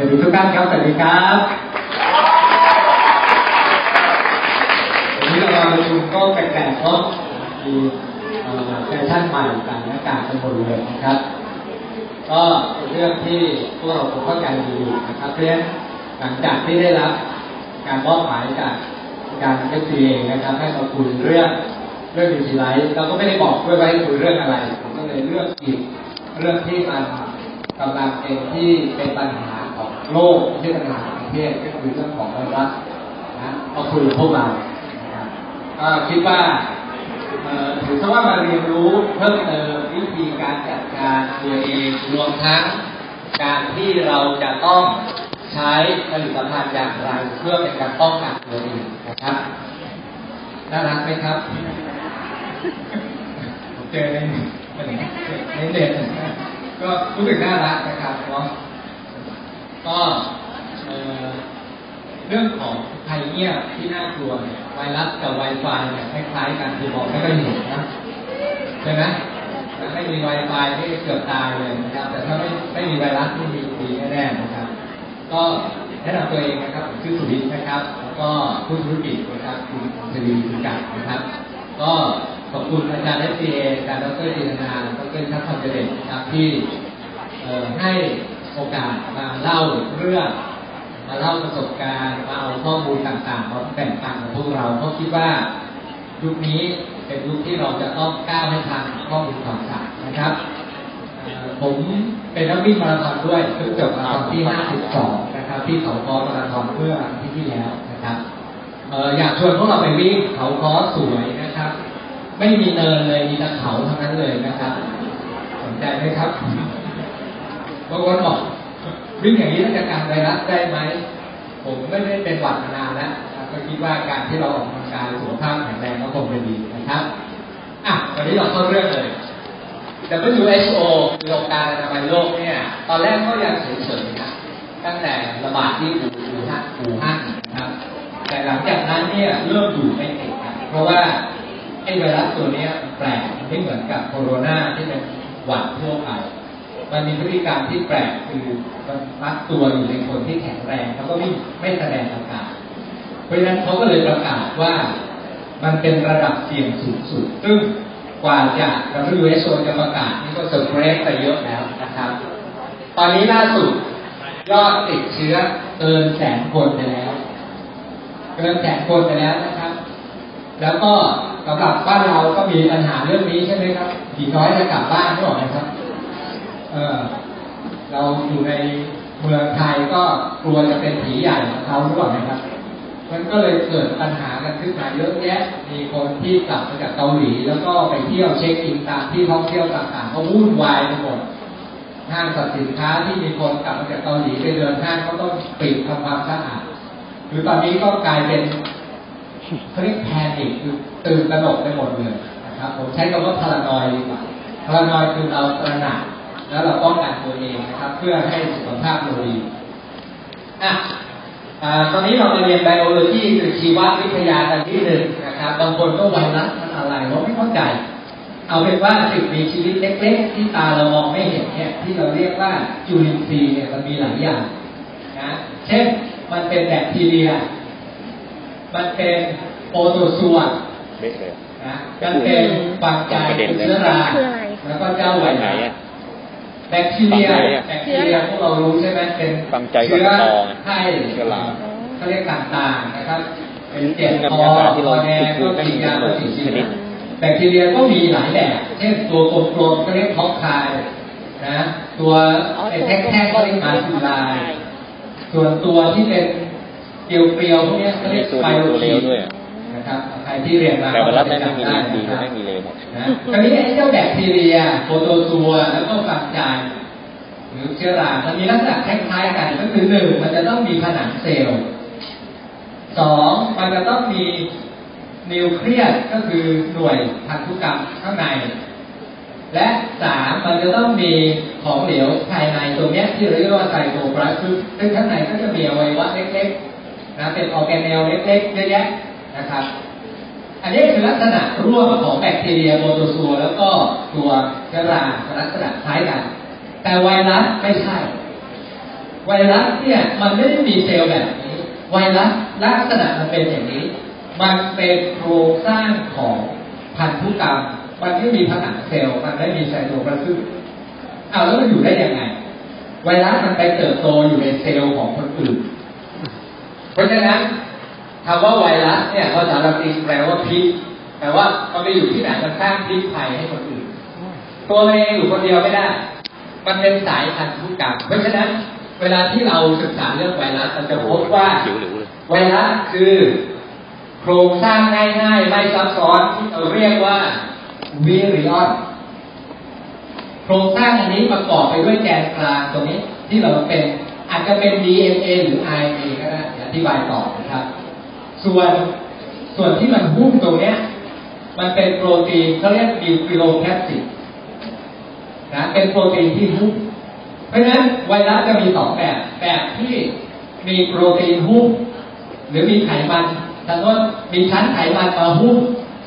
สวัสดีทุกท่านครับ สวัสดีครับวันนี้เรามาประชุมก็แปลกๆเพราะมีแฟชั่นใหม่ต่างหน้ากากกันหมดเลยนะครับ ก็เป็นเรื่องที่พวกเราคงเข้าใจดีนะครับ เพราะฉะนั้นหลังจากที่ได้รับการมอบหมายจากอาจารย์ FCA เองนะครับ ให้มาคุยเรื่องเรื่อง Nutrilite เราก็ไม่ได้บอกด้วยว่าให้คุยเรื่องอะไร ผมก็เลยเลือกหยิบเรื่องที่มันกำลังเป็นที่เป็นปัญหา โลกไม่ใช่ปัญหาของประเทศก็คือเรื่องของไวรัสนะมาคุยกับพวกเรานะครับก็คิดว่าถือซะว่ามาเรียนรู้เพิ่มเติมวิธีการจัดการตัวเองรวมทั้งการที่เราจะต้องใช้ผลิตภัณฑ์อย่างไรเพื่อเป็นการป้องกันตัวเองนะครับน่ารักไหมครับเจอในในเด็ดก็รู้สึกน่ารักนะครับเนาะ ก็เรื่องของภัยเงียบที่น่ากลัวเนี่ยไวรัสกับไวไฟเนี่ยคล้ายๆกันที่บอกไม่ก็เห็นนะใช่ไหมถ้าไม่มีไวไฟนี่เกือบตายเลยนะครับ แต่ถ้าไม่ไม่มีไวรัสที่มีดีแน่ๆนะครับ ก็แนะนำตัวเองนะครับชื่อสุวิทย์นะครับ แล้วก็ผู้ธุรกิจนะครับคุณสรีสุกัดนะครับ ก็ขอบคุณอาจารย์เอสซีเออาจารย์ดรจีนนาดรทัพพันเจเดชนะครับที่ให้ โอกาสมาเล่าเรื่องมาเล่าประสบการณ์มาเอาข้อมูลต่างๆมาแบ่งปันกับพวกเราเพราะคิดว่ายุคนี้เป็นยุคที่เราจะต้องก้าวให้ทันข้อมูลข่าวสารนะครับผมเป็นนักวิ่งมาราธอนด้วยเพิ่งจบมาราธอนที่ 52 นะครับที่เขาคอมาราธอนเมื่อที่ที่แล้วนะครับอยากชวนพวกเราไปวิ่งเขาคอสวยนะครับ ไม่มีเนินเลยมีแต่เขาเทั้งนั้นเลยนะครับสนใจไหมครับ บางคนบอกวิ่งอย่างนี้จะการไวรัสได้ไหม ผมไม่ได้เป็นหวัดมานานแล้วก็คิดว่าการที่เราออกกำลังกายสุขภาพแข็งแรงก็คงจะดีนะครับอะวันนี้เราเข้าเรื่องเลย WHO คือองค์การอนามัยโลกเนี่ย ตอนแรกก็ยังเฉยๆนะตั้งแต่ระบาดที่อู่ฮั่นอู่ฮั่นนะครับ แต่หลังจากนั้นเนี่ยเริ่มอยู่ไม่ติดนะเพราะว่าไอ้ไวรัสตัวนี้แปลกไม่เหมือนกับโคโรนาที่เป็นหวัดทั่วไป มันมีพฤติกรรมที่แปลกคือมันพักตัวอยู่ในคนที่แข็งแรงเขาก็ไม่ไม่แสดงอาการเพราะฉะนั้นเขาก็เลยประกาศว่ามันเป็นระดับเสี่ยงสูงสุด ซึ่งกว่าจะ WHO จะประกาศนี่ก็เซอร์เพรสไปเยอะแล้วนะครับ ตอนนี้ล่าสุดยอดติดเชื้อเกินแสนคนไปแล้ว เกินแสนคนไปแล้วนะครับ แล้วก็สำหรับบ้านเราก็มีปัญหาเรื่องนี้ใช่ไหมครับผีน้อยจะกลับบ้านไม่หรอกนะครับ เออเราอยู่ในเมืองไทยก็กลัวจะเป็นผีใหญ่ของเขาหรือเปล่านะครับมันก็เลยเกิดปัญหากันขึ้นมาเยอะแยะ มีคนที่กลับมาจากเกาหลี แล้วก็ไปเที่ยวเช็คอินตามที่ท่องเที่ยวต่างๆก็วุ่นวายไปหมดห้างสรรพสินค้าที่มีคนกลับมาจากเกาหลีไปเดินห้างก็ต้องปิดทำความสะอาดหรือตอนนี้ก็กลายเป็นเขาเรียกแพนิคคือตื่นตระหนกไปหมดเลยนะครับ ผมใช้คำว่าพารานอยดีกว่าพารานอยคือเราตระหนัก แล้วเราป้องกันตัวเองนะครับ เพื่อให้สุขภาพเราดีอะตอนนี้เรามาเรียนไบโอโลจีคือชีววิทยากันที่หนึ่งนะครับบางคนก็ไวรัสมันอะไรเราไม่เข้าใจ เอาเป็นว่าสิ่งมีชีวิตเล็ก ๆ ที่ตาเรามองไม่เห็นเนี่ยที่เราเรียกว่าจุลินทรีย์เนี่ยมันมีหลายอย่างนะเช่นมันเป็นแบคทีเรีย มันเป็นโปรโตซัวนะมันเป็นฟังใจเชื้อราแล้วก็เจ้าไวรัส แบคทีเรียแบคทีเรียพวกเรารู้ใช่ไหมเป็นเชื้อไข้เชื้อราเขาเรียกต่างๆนะครับเป็นเจ็บคอคอแดงก็กินยาก็ติดเชื้อแบคทีเรียก็มีหลายแบบ เช่นตัวกลมๆก็เรียกท็อกไคนะตัวไอ้แท่งๆก็เรียกมาซิลไลส่วนตัวที่เป็นเปรียวๆพวกนี้ก็เรียกไฟโรคี นะครับใครที่เรียนมาแต่ว่าไม่มีดีไม่มีเลยหมดนะคราวนี้ไอ้เจ้าแบคทีเรียโปรโตซัวแล้วก็ fungi หรือเชื้อรา มันมีลักษณะคล้ายๆกันก็คือหนึ่งมันจะต้องมีผนังเซลล์สองมันจะต้องมีนิวเคลียสก็คือหน่วยพันธุกรรมข้างใน และสามมันจะต้องมีของเหลวภายในตรงนี้ที่เรียกว่าไซโตพลาสมซึ่งข้างในก็จะมีอวัยวะเล็กๆนะเป็นออร์แกเนลเล็กๆเยอะแยะ นะครับ อันนี้คือลักษณะร่วมของแบคทีเรียโปรโตซัวแล้วก็ตัวเชื้อราลักษณะคล้ายกัน แต่ไวรัสไม่ใช่ไวรัสเนี่ยมันไม่ได้มีเซลล์แบบนี้ ไวรัสลักษณะมันเป็นอย่างนี้ มันเป็นโครงสร้างของพันธุกรรม มันไม่มีผนังเซลล์ มันไม่มีไซโตพลาซึมเอาแล้วมันอยู่ได้ยังไง ไวรัสมันไปเติบโตอยู่ในเซลล์ของคนอื่น เพราะฉะนั้น คำว่าไวรัสเนี่ยภาษาละตินแปลว่าพิษแปลว่ามันไปอยู่ที่ไหนมันสร้างพิษภัยให้คนอื่น ตัวเองอยู่คนเดียวไม่ได้ มันเป็นสายพันธุกรรมเพราะฉะนั้นเวลาที่เราศึกษาเรื่องไวรัสเราจะพบว่าหิวหลิวเลยไวรัสคือโครงสร้างง่ายๆ ไม่ซับซ้อนที่เราเรียกว่าวิริออนโครงสร้างอันนี้ประกอบไปด้วยแกนกลางตรงนี้ที่เราเป็นอาจจะเป็น DNA หรือ RNA ก็ได้เดี๋ยวอธิบายต่อนะครับ ส่วนส่วนที่มันหุ้มตรงเนี้ย มันเป็นโปรตีนเขาเรียกนิวคลีโอแคปซิดนะเป็นโปรตีนที่หุ้มเพราะฉะนั้นไวรัสจะมีสองแบบ แบบที่มีโปรตีนหุ้มหรือมีไขมันแต่ว่ามีชั้นไขมันมาหุ้ม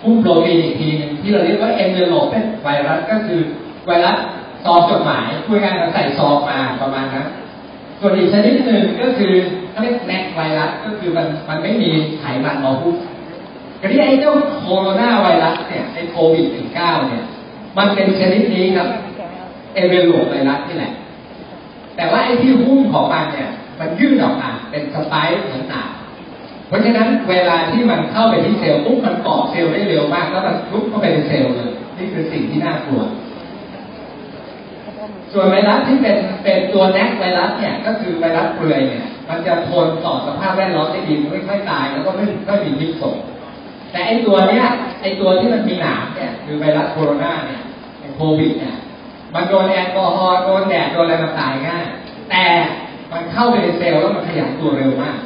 หุ้มโปรตีนอีกทีหนึงที่เราเรียกว่า envelope ไวรัสก็คือไวรัสซองจดหมายพูดง่ายๆเราใส่ซองมาประมาณนั้นส่วนอีกชนิดหนึ่งก็คือเขาเรียก naked virus ก็คือมันมันไม่มีไขมันมาหุ้มกรณีไอ้เจ้าโคโรนาไวรัสเนี่ยไอ้โควิด -19 เนี่ย มันเป็นชนิดนี้ครับเอเวลโลไวรัสที่แหละ แต่ว่าไอ้ที่หุ้มของมันเนี่ย มันยืดออกมาเป็น spike เหมือนหนามเพราะฉะนั้นเวลาที่มันเข้าไปที่เซลล์ปุ๊บมันเกาะเซลล์ได้เร็วมาก แล้วมันรุกเข้าไปในเซลล์เลย นี่คือสิ่งที่น่ากลัวส่วนไวรัสที่เป็นเป็นตัวแนกไวรัสเนี่ยก็คือไวรัสเปลือยเนี่ย มันจะทนต่อสภาพแวดล้อมได้ดีมันไม่ค่อยตายแล้วก็ไม่ไม่มีพิษส่งแต่ไอตัวเนี้ยไอตัวที่มันมีหนามเนี่ยคือไวรัสโคโรนาเนี่ยไอโควิดเนี่ยมันโดนแอลกอฮอล์โดนแดดโดนอะไรมันตายง่ายแต่มันเข้าไปในเซลล์แล้วมันขยายตัวเร็วมาก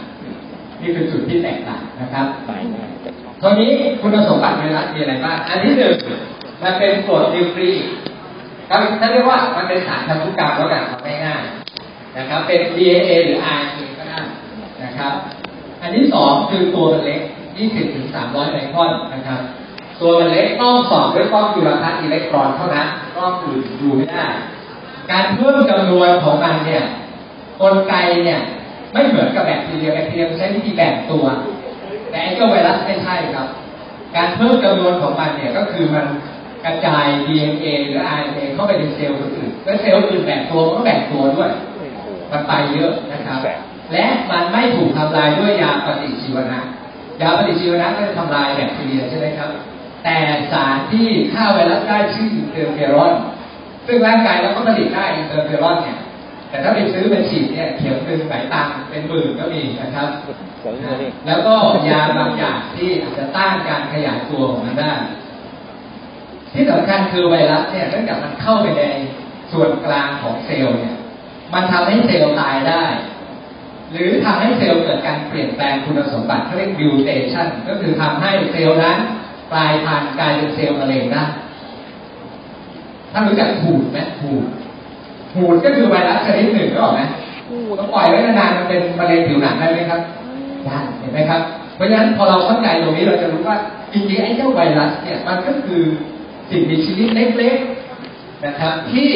นี่เป็นจุดที่แตกต่างนะครับตายง่ายแต่คราวนี้คุณสมบัติไวรัสมีอะไรบ้างอันที่หนึ่งมันเป็นกรดนิวคลีครับถ้าเรียกว่ามันเป็นสารพันธุกรรมแล้วกันเอาง่ายๆ นะครับ เป็น DNA หรือ RNA ก็ได้นะครับ อันที่สองคือตัวมันเล็ก 20ถึง300ไมครอนนะครับ ตัวมันเล็กต้องสองด้วยกล้องจุลทรรศน์อิเล็กตรอนเท่านั้นกล้องอื่นดูไม่ได้ การเพิ่มจำนวนของมันเนี่ยกลไกเนี่ยไม่เหมือนกับแบคทีเรียแบคทีเรียมันใช้วิธีแบ่งตัว แต่ไอ้เจ้าไวรัสไม่ใช่ครับ การเพิ่มจำนวนของมันเนี่ยก็คือมันกระจาย DNA หรือ RNA เข้าไปในเซลล์อื่น แล้วเซลล์อื่นแบ่งตัวมันก็แบ่งตัวด้วย มันไปเยอะนะครับ และมันไม่ถูกทำลายด้วยยาปฏิชีวนะ ยาปฏิชีวนะก็จะทำลายแบคทีเรียใช่ไหมครับ แต่สารที่ฆ่าไวรัสได้ชื่ออินเตอร์เฟอรอน ซึ่งร่างกายเราก็ผลิตได้อินเตอร์เฟอรอนเนี่ย แต่ถ้าไปซื้อเป็นฉีดเนี่ยเข็มหนึ่งหลายตังค์เป็นหมื่นก็มีนะครับสวยเลยนี่แล้วก็ยาบางอย่างที่อาจจะต้านการขยายตัวของมันได้ที่สำคัญคือไวรัสเนี่ยเนื่องจากมันเข้าไปในส่วนกลางของเซลล์เนี่ย มันทำให้เซลล์ตายได้ หรือทำให้เซลล์เกิดการเปลี่ยนแปลงคุณสมบัติเขาเรียก mutation ก็คือทำให้เซลล์นั้นกลายพันธุ์กลายเป็นเซลล์มะเร็งได้ถ้ารู้จักหูดไหมหูดหูดก็คือไวรัสชนิดหนึ่งก็ออกไหมต้องปล่อยไว้นานๆมันเป็นมะเร็งผิวหนังได้ไหมครับได้เห็นไหมครับ เพราะฉะนั้นพอเราเข้าใจตรงนี้เราจะรู้ว่าจริงๆไอ้เจ้าไวรัสเนี่ยมันก็คือสิ่งมีชีวิตเล็กๆนะครับที่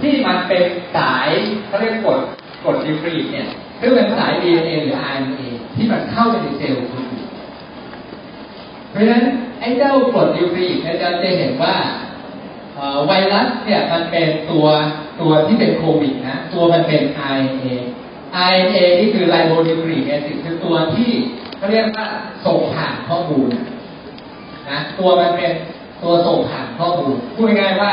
ที่มันเป็นสายเขาเรียกกดกดนิวคลีเนี่ยซึ่งเป็นสาย DNA หรือ RNA ที่มันเข้าไปในเซลล์คนอื่นเพราะฉะนั้นไอ้เจ้ากรดนิวคลีอิกเนี่ยจะจะเห็นว่าไวรัสเนี่ยมันเป็นตัวตัวที่เป็นโควิดนะตัวมันเป็น RNA RNA นี่คือไ i โ o นิวคลีกแอซิดคือตัวที่เขาเรียกว่าส่งผ่านข้อมูลนะตัวมันเป็นตัวส่งผ่านข้อมูลพูดง่ายๆว่า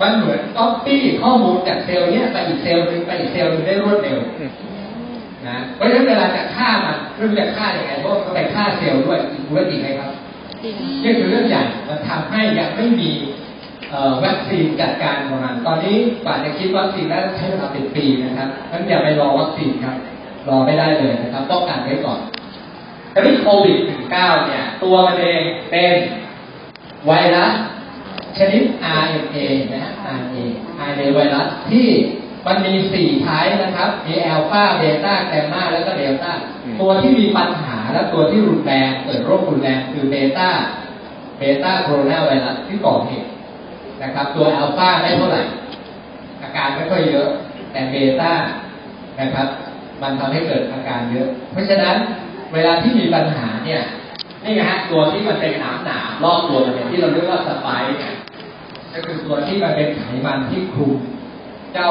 มันเหมือนก๊อปปี้ข้อมูลจากเซลล์เนี้ยไปอีกเซลล์หนึ่งไปอีกเซลล์หนึ่งได้รวดเร็วนะเพราะฉะนั้นเวลาจะฆ่ามันเรื่องจะฆ่ายังไงเพราะมันก็ไปฆ่าเซลล์ด้วยอีกธุรกิจไหมครับนี่คือเรื่องใหญ่มันทำให้ยังไม่มีเอ่อวัคซีนจัดการของมันตอนนี้กว่าจะคิดวัคซีนได้ต้องใช้เวลาเป็นปีนะครับงั้นอย่าไปรอวัคซีนครับ รอไม่ได้เลยนะครับต้องการไว้ก่อนทีนี้โควิด -19 เนี่ย ตัวมันเองเป็นไวรัส ชนิด RNA นะฮะ RNA RNA ไวรัสที่มันมีสี่ type นะครับ มีอัลฟาเบต้าแกมมาแล้วก็เดลต้า ตัวที่มีปัญหาและตัวที่รุนแรงเกิดโรครุนแรงคือเบต้า เบต้าโคโรนาไวรัสที่ก่อเหตุนะครับ ตัวอัลฟาไม่เท่าไหร่ อาการไม่ค่อยเยอะ แต่เบต้านะครับ มันทำให้เกิดอาการเยอะ เพราะฉะนั้นเวลาที่มีปัญหาเนี่ย นี่ไงฮะตัวที่มันเป็นหนามหนามๆรอบตัวมันเนี่ยที่เราเรียกว่า spike เนี่ย ก็คือตัวที่มันเป็นไขมันที่คลุมเจ้า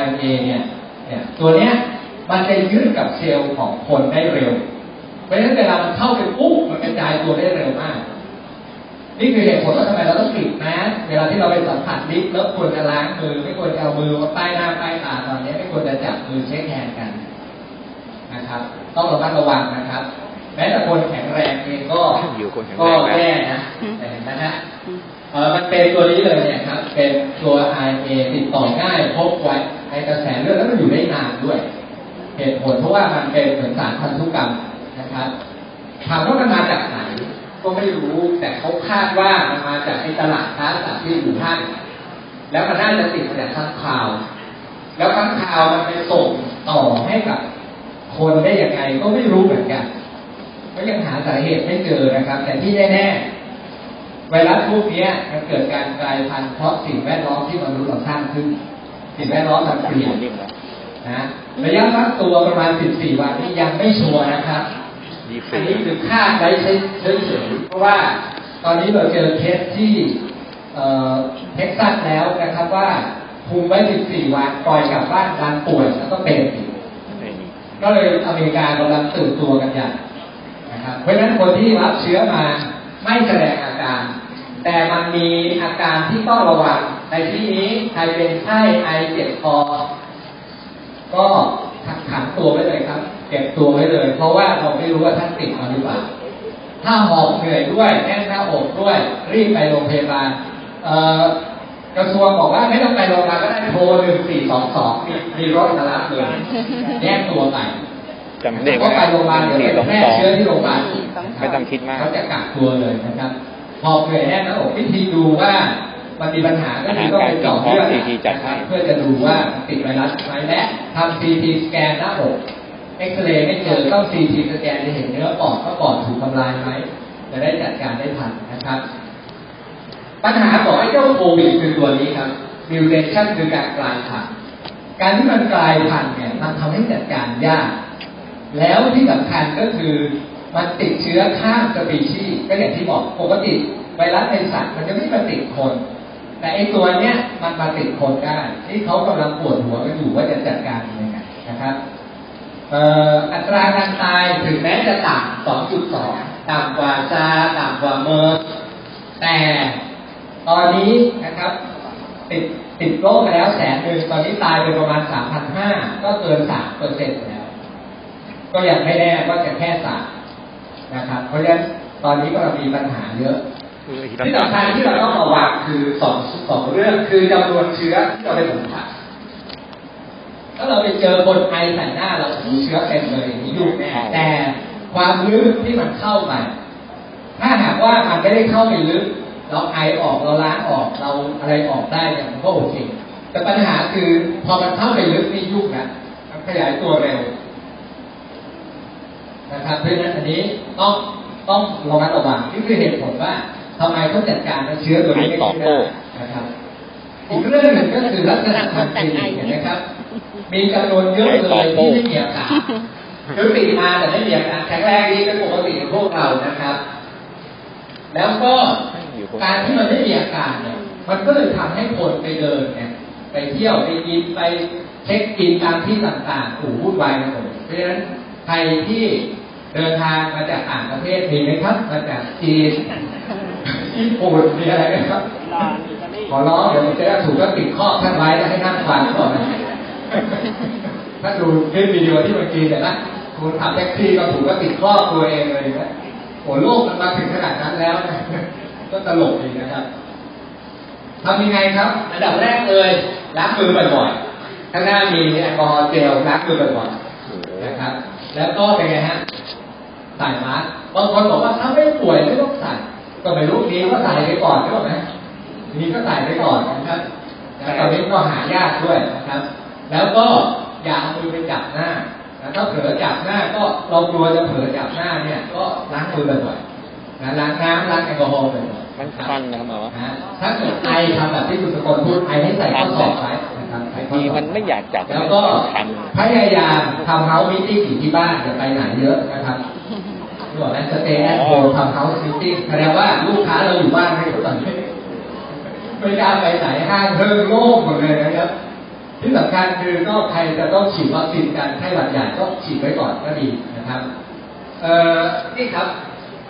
RNA เนี่ยเนี่ย ตัวเนี้ยมันจะยึดกับเซลล์ของคนได้เร็ว เพราะฉะนั้นเวลามันเข้าไปปุ๊บมันกระจายตัวได้เร็วมาก นี่คือเหตุผลว่าทำไมเราต้องปิดแมสเวลาที่เราไปสัมผัสลิฟต์แล้วควรจะล้างมือ ไม่ควรจะเอามือมาป้ายหน้าป้ายตาตอนนี้ไม่ควรจะจับมือ shake hand กันนะครับ ต้องระมัดระวังนะครับ แม้แต่คนแข็งแรงเองก็อยู่คนแข็งก็แรงนะแย่นะแต่เห็นไหมฮะเออ มันเป็นตัวนี้เลยเนี่ยครับ เป็นตัว RNA ติดต่อง่ายพบไว้ในกระแสเลือดแล้วมันอยู่ได้นานด้วยเหตุผลเพราะว่ามันเป็นเหมือนสารพันธุกรรมนะครับถามว่ามันมาจากไหน ก็ไม่รู้แต่เขาคาดว่ามันมาจากไอตลาดค้าสัตว์ที่อยู่ท่านแล้วมันน่าจะติดมาจากข้างข่าว แล้วข้างข่าวมันไปส่งต่อให้กับ คนได้ยังไงก็ไม่รู้เหมือนกัน ก็ยังหาสาเหตุไม่เจอนะครับ แต่ที่แน่ๆ ไวรัสพวกนี้มันเกิดการกลายพันธุ์เพราะสิ่งแวดล้อมที่มนุษย์เราสร้างขึ้น สิ่งแวดล้อมมันเปลี่ยนนะระยะฟักตัวประมาณ 14 วันนี้ยังไม่ชัวร์นะครับอันนี้คือคาดไว้เฉยๆเพราะว่าตอนนี้เราเจอเคสที่เท็กซัสแล้วนะครับว่าคุมไว้ 14 วันปล่อยกลับบ้านการป่วยแล้วก็เป็นอีกก็เลยอเมริกากำลังตื่นตัวกันใหญ่นะครับเพราะฉะนั้นคนที่รับเชื้อมา ไม่แสดงอาการ แต่มันมีอาการที่ต้องระวังในที่นี้ใครเป็นไข้ไอเจ็บคอ ก็ขังตัวไว้เลยครับ เก็บตัวไว้เลย เพราะว่าเราไม่รู้ว่าท่านติดมาหรือเปล่าถ้าหอบเหนื่อยด้วยแน่นหน้าอกด้วยรีบไปโรงพยาบาลเกระทรวงบอกว่าไม่ต้องไปโรงพยาบาลก็ได้โทรหนึ่งสี่สองสองมีรถมารับเลยแยกตัวไป จำได้ก็ว่าไปโรงพยาบาลเดี๋ยวสี่ไปสองแพร่สองเชื้อที่โรงพยาบาลไม่ต้องคิดมากเขาจะกักตัวเลยนะครับหอบเหนื่อยแน่นหน้าอกวิธีดูว่ามันมีปัญหาก็คือต้องไปเจาะเลือด CT จัดให้เพื่อจะดูว่าติดไวรัสไหมและทำ CT สแกนหน้าอกเอ็กซเรย์ไม่เจอต้อง CT สแกนจะเห็นเนื้อปอดว่าปอดถูกทำลายไหมจะได้จัดการได้ทันนะครับ ปัญหาของไอ้เจ้าโควิดคือตัวนี้ครับ mutation คือการกลายพันธุ์การที่มันกลายพันธุ์เนี่ยมันทำให้จัดการยาก แล้วที่สำคัญก็คือมันติดเชื้อข้ามสปีชีส์ก็อย่างที่บอกปกติไวรัสในสัตว์มันจะไม่มาติดคน แต่ไอตัวเนี้ยมันมาติดคนได้ที่เขากำลังปวดหัวกันอยู่ว่าจะจัดการยังไงนะครับอัตราการตายถึงแม้จะต่ำ2.2 ต่ำกว่าซาต่ำกว่าเมอร์สแต่ตอนนี้นะครับ ติดติดโรคไปแล้วแสนหนึ่งตอนนี้ตายไปประมาณ 3,500 ก็เกิน3เปอร์เซ็นต์ ก็ยังไม่แน่ว่าจะแค่สามนะครับ เพราะฉะนั้นตอนนี้ก็มีปัญหาเยอะที่สำคัญที่เราต้องระวังคือสองสองเรื่องคือจำนวนเชื้อที่เราไปสัมผัสถ้าเราไปเจอคนไอใส่หน้าเราโอ้โหเชื้อเต็มเลยอย่างนี้ยุ่งแน่แต่ความลึกที่มันเข้าไปถ้าหากว่ามันไม่ได้เข้าไปลึก เราไอออกเราล้างออกเราอะไรออกได้เนี่ยมันก็โอเคแต่ปัญหาคือพอมันเข้าไปลึกนี่ยุ่งนะมันขยายตัวเร็ว นะครับเพราะฉะนั้นอันนี้ต้องต้องระมัดระวังนี่คือเหตุผลว่าทำไมเขาจัดการเชื้อตัวนี้ไม่ได้นะครับอีกเรื่องหนึ่งก็คือลักษณะทางคลินิกเห็นไหมครับ มีจำนวนเยอะเลยที่ไม่มีอาการคือติดมาแต่ไม่มีอาการแข็งแรงดีเป็นปกติของพวกเรานะครับ แล้วก็การที่มันไม่มีอาการเนี่ยมันก็เลยทำให้คนไปเดินเนี่ยไปเที่ยวไปกินไปเช็คกินตามที่ต่างๆถูวุ่นวายกันหมดเพราะฉะนั้น ใครที่เดินทางมาจากต่างประเทศมีไหมครับ มาจากจีนญี่ปุ่นมีอะไรไหมครับขอร้องเดี๋ยวผมจะได้ถูกก็ติดข้อท่านไว้แล้วให้นั่งฟังก่อนนะถ้าดูคลิปวิดีโอที่เมื่อกี้เนี่ยนะคุณขับแท็กซี่ก็ถูกก็ติดข้อตัวเองเลยนะโอ้โลกมันมาถึงขนาดนั้นแล้วนะก็ตลกดีนะครับทำยังไงครับ อันดับแรกเลยล้างมือบ่อยๆข้างหน้ามีแอลกอฮอล์เจลล้างมือบ่อยๆนะครับ แล้วก็เป็นไงฮะใส่มาสก์บางคนบอกว่าถ้าไม่ป่วยไม่ต้องใส่ก็ไม่รู้ดีก็ใส่ไปก่อนใช่ไหมทีนี้ก็ใส่ไปก่อนนะครับแต่ตอนนี้ก็หายากด้วยนะครับ แล้วก็อย่าเอามือไปจับหน้านะถ้าเผลอจับหน้าก็เรากลัวจะเผลอจับหน้าเนี่ย ก็ล้างมือบ่อยๆนะล้างน้ำล้างแอลกอฮอล์บ่อยๆมันคันนะครับหมอนะถ้าเกิดไอทำแบบที่คุณสกลพูดไอให้ใส่ข้อศอกไว้นะครับใส่ ทีมันไม่อยากจับแล้วก็ทันพยายามทำ house meeting อยู่ที่บ้านอย่าไปไหนเยอะนะครับที่บอกนั้น stay at home ทำ house meeting แสดงว่าลูกค้าเราอยู่บ้านให้เขาตอนนี้ไม่กล้าไปไหนห้างเพิ่งโล่งหมดเลยนะครับที่สำคัญคือก็ใครจะต้องฉีดวัคซีนกันไข้หวัดใหญ่ก็ฉีดไว้ก่อนก็ดีนะครับ เอ่อนี่ครับ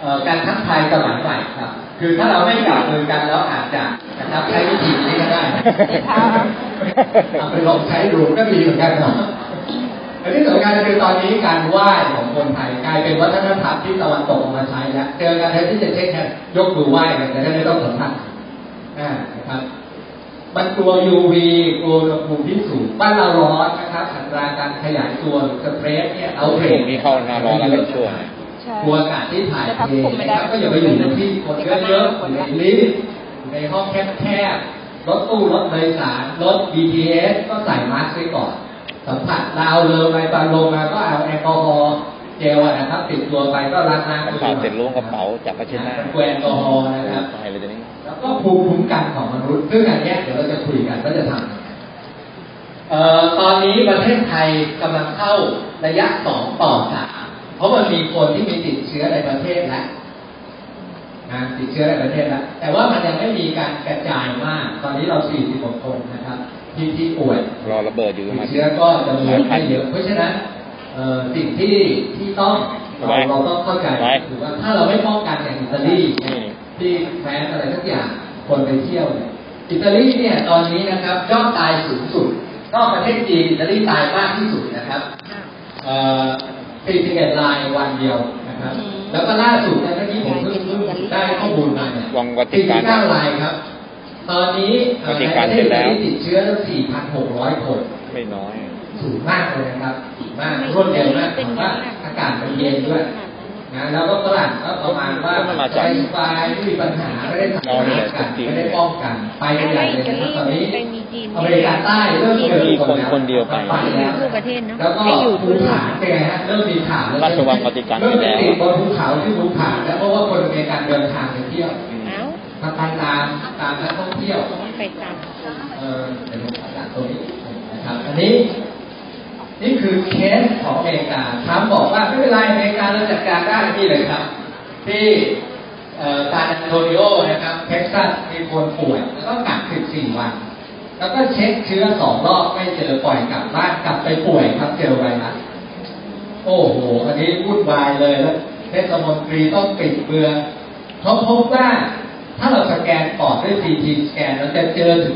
เอ่อการทักทายสมัยใหม่ครับ คือถ้าเราไม่จับมือกันแล้วอาจจะนะครับใช้วิธีนี้ก็ได้นะเอาไปลองใช้ดูก็ดีเหมือนกันเนาะอันที่สำคัญคือตอนนี้การไหว้ของคนไทยกลายเป็นวัฒนธรรมที่ตะวันตกเอามาใช้แล้วเจอกันแทนที่จะเช็คแค่ยกมือไหว้กันจะได้ไม่ต้องสัมผัสอ่านะครับมันกลัว UV กลัวอุณหภูมิที่สูงบ้านเราร้อนนะครับอัตราการขยายตัวหรือสเปรสเนี่ยเอาเรช่วงนี้เข้าหน้าร้อนแล้วเป็นช่วงใช่ กลัวอากาศที่ถ่ายจะเททับคุมไม่ได้นะครับก็อย่าไปอยู่ในที่คนเยอะๆอยู่ในลิฟต์อยู่ในห้องแคบๆรถตู้รถโดยสารรถ BTS ก็ใส่มาสก์ไว้ก่อน สัมผัสดาวเลยไปตอนลงมาก็เอาแอลกอฮอล์เจลอะนะครับ ติดตัวไปก็ล้างน้ำกระเป๋าเสร็จล้วงกระเป๋าจับผ้าเช็ดหน้าแอลกอฮอล์นะครับตายเลยตอนนี้แล้วก็ภูมิคุ้มกันของมนุษย์ซึ่งอันเนี้ยเดี๋ยวเราจะคุยกันว่าจะทำยังไงเอ่อตอนนี้ประเทศไทยกำลังเข้าระยะสองต่อสาม เพราะมันมีคนที่มีติดเชื้อในประเทศแล้วนะติดเชื้อในประเทศแล้วแต่ว่ามันยังไม่มีการกระจายมาก ตอนนี้เรา40กว่าคนนะครับที่ที่ป่วยรอระเบิดอยู่ติมาดเชื้อก็จำนวนไม่เยอะเพราะฉะนั้นเอ่อสิ่งที่ที่ต้องเราไว้เราต้องเข้าใจไว้คือว่าถ้าเราไม่ป้องกันอย่างอิตาลีนี่ที่แม้อะไรสักอย่างคนไปเที่ยวเนี่ยอิตาลีเนี่ยตอนนี้นะครับยอดตายสูงสุดนอกประเทศจีนอิตาลีตายมากที่สุดนะครับเอ่อ 41รายวันเดียวนะครับอืมแล้วก็ล่าสุดเนี่ยเมื่อกี้ผมเพิ่งเพิ่งได้ข้อมูลมาเนี่ยวังวัติกัน49รายครับ ตอนนี้เอ่อวัติในกัปนระเทเสร็ศจแล้วนี้ติดเชื้อแล้ว4,600 คน ไม่น้อย สูงมากเลยนะครับสูงมากรวดเร็วมากผมว่าอากาศมันเย็นด้วย นะแล้วก็ฝรั่งก็ประมาณว่าก็มันมาจากไปสบายไม่มีปัญหาไม่ได้ทำร้ายกันไม่ได้ป้องกันไปกันใหญ่เลยนะครับตอนนี้ไปมีจีนอเมริกาใต้เริ่มเจอมีคนแล้วคนเดียวไปไปแล้วทั่วประเทศเนอะแล้วก็ให้อยู่ภูทั่วโลกผาเป็นไงฮะเริ่มมีข่าวแล้วราชวังวาติกันเริ่มไปไปแล้วติดบนภูเขาที่ภูผาแล้วเพราะว่าคนอเมริกันเดินทางไปเที่ยวอืมเอ้ามาไปตามตามนักท่องเที่ยวต้องไปตามเออเดี๋ยวผมขออ่านตรงนี้นะครับอันนี้ นี่คือเคสของอเมริกาทรัมป์บอกว่าไม่เป็นไรอเมริกาเราจัดการได้นี่เลยครับ ที่เอ่อซานอันโตนิโอนะครับเท็กซัสมีคนป่วยแล้วก็กัก14 วัน แล้วก็เช็คเชื้อสองรอบไม่เจอปล่อยกลับบ้านกลับไปป่วยครับเจอไวรัสโอ้โหอันนี้วุ่นวายเลยแล้วเทศมนตรีต้องปิดเมืองเขาพบว่าถ้าเราสแกนปอดด้วย CT สแกนเราจะเจอถึง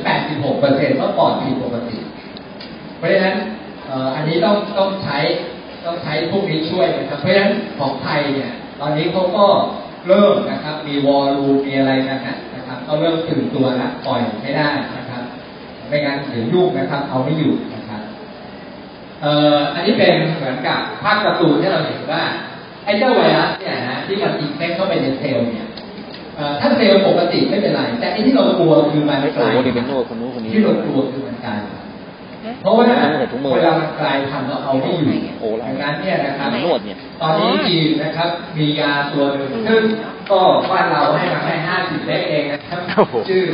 86%ว่าปอดผิดปกติ เพราะฉะนั้น อ่ออันนี้ต้องต้องใช้ต้องใช้พวกนี้ช่วยนะครับ เพราะฉะนั้นของไทยเนี่ย ตอนนี้เขาก็เริ่มนะครับ มีวอลลุ่มมีอะไรกันนะนะครับ ก็เริ่มตื่นตัวแล้วปล่อยไม่ได้นะครับ ไม่งั้นเดี๋ยวยุ่งนะครับ เอาไม่อยู่นะครับเอ่ออันนี้เป็นเหมือนกับภาพการ์ตูนที่เราเห็นว่าไอ้เจ้าไวรัสเนี่ยนะที่มันอินเฟคเข้าไปในเซลล์เนี่ยเอ่อถ้าเซลล์ปกติไม่เป็นไร แต่ไอ้ที่เรากลัวคือมันโอ้กลายโหนี่เป็นโน่นคนนู้นคนนี้ที่เรากลัวคือมันกลายพันธุ์ เพราะว่าเวลามันกลายพันธุ์แล้วเอาไม่อยู่โอ้โหดังนั้นเนี่ยนะครับนวดเนี่ยตอนนี้จีนนะครับ มียาตัวหนึ่งซึ่งก็บ้านเราให้มาแค่ห้าสิบเล็กเองนะครับโอ้โหชื่อ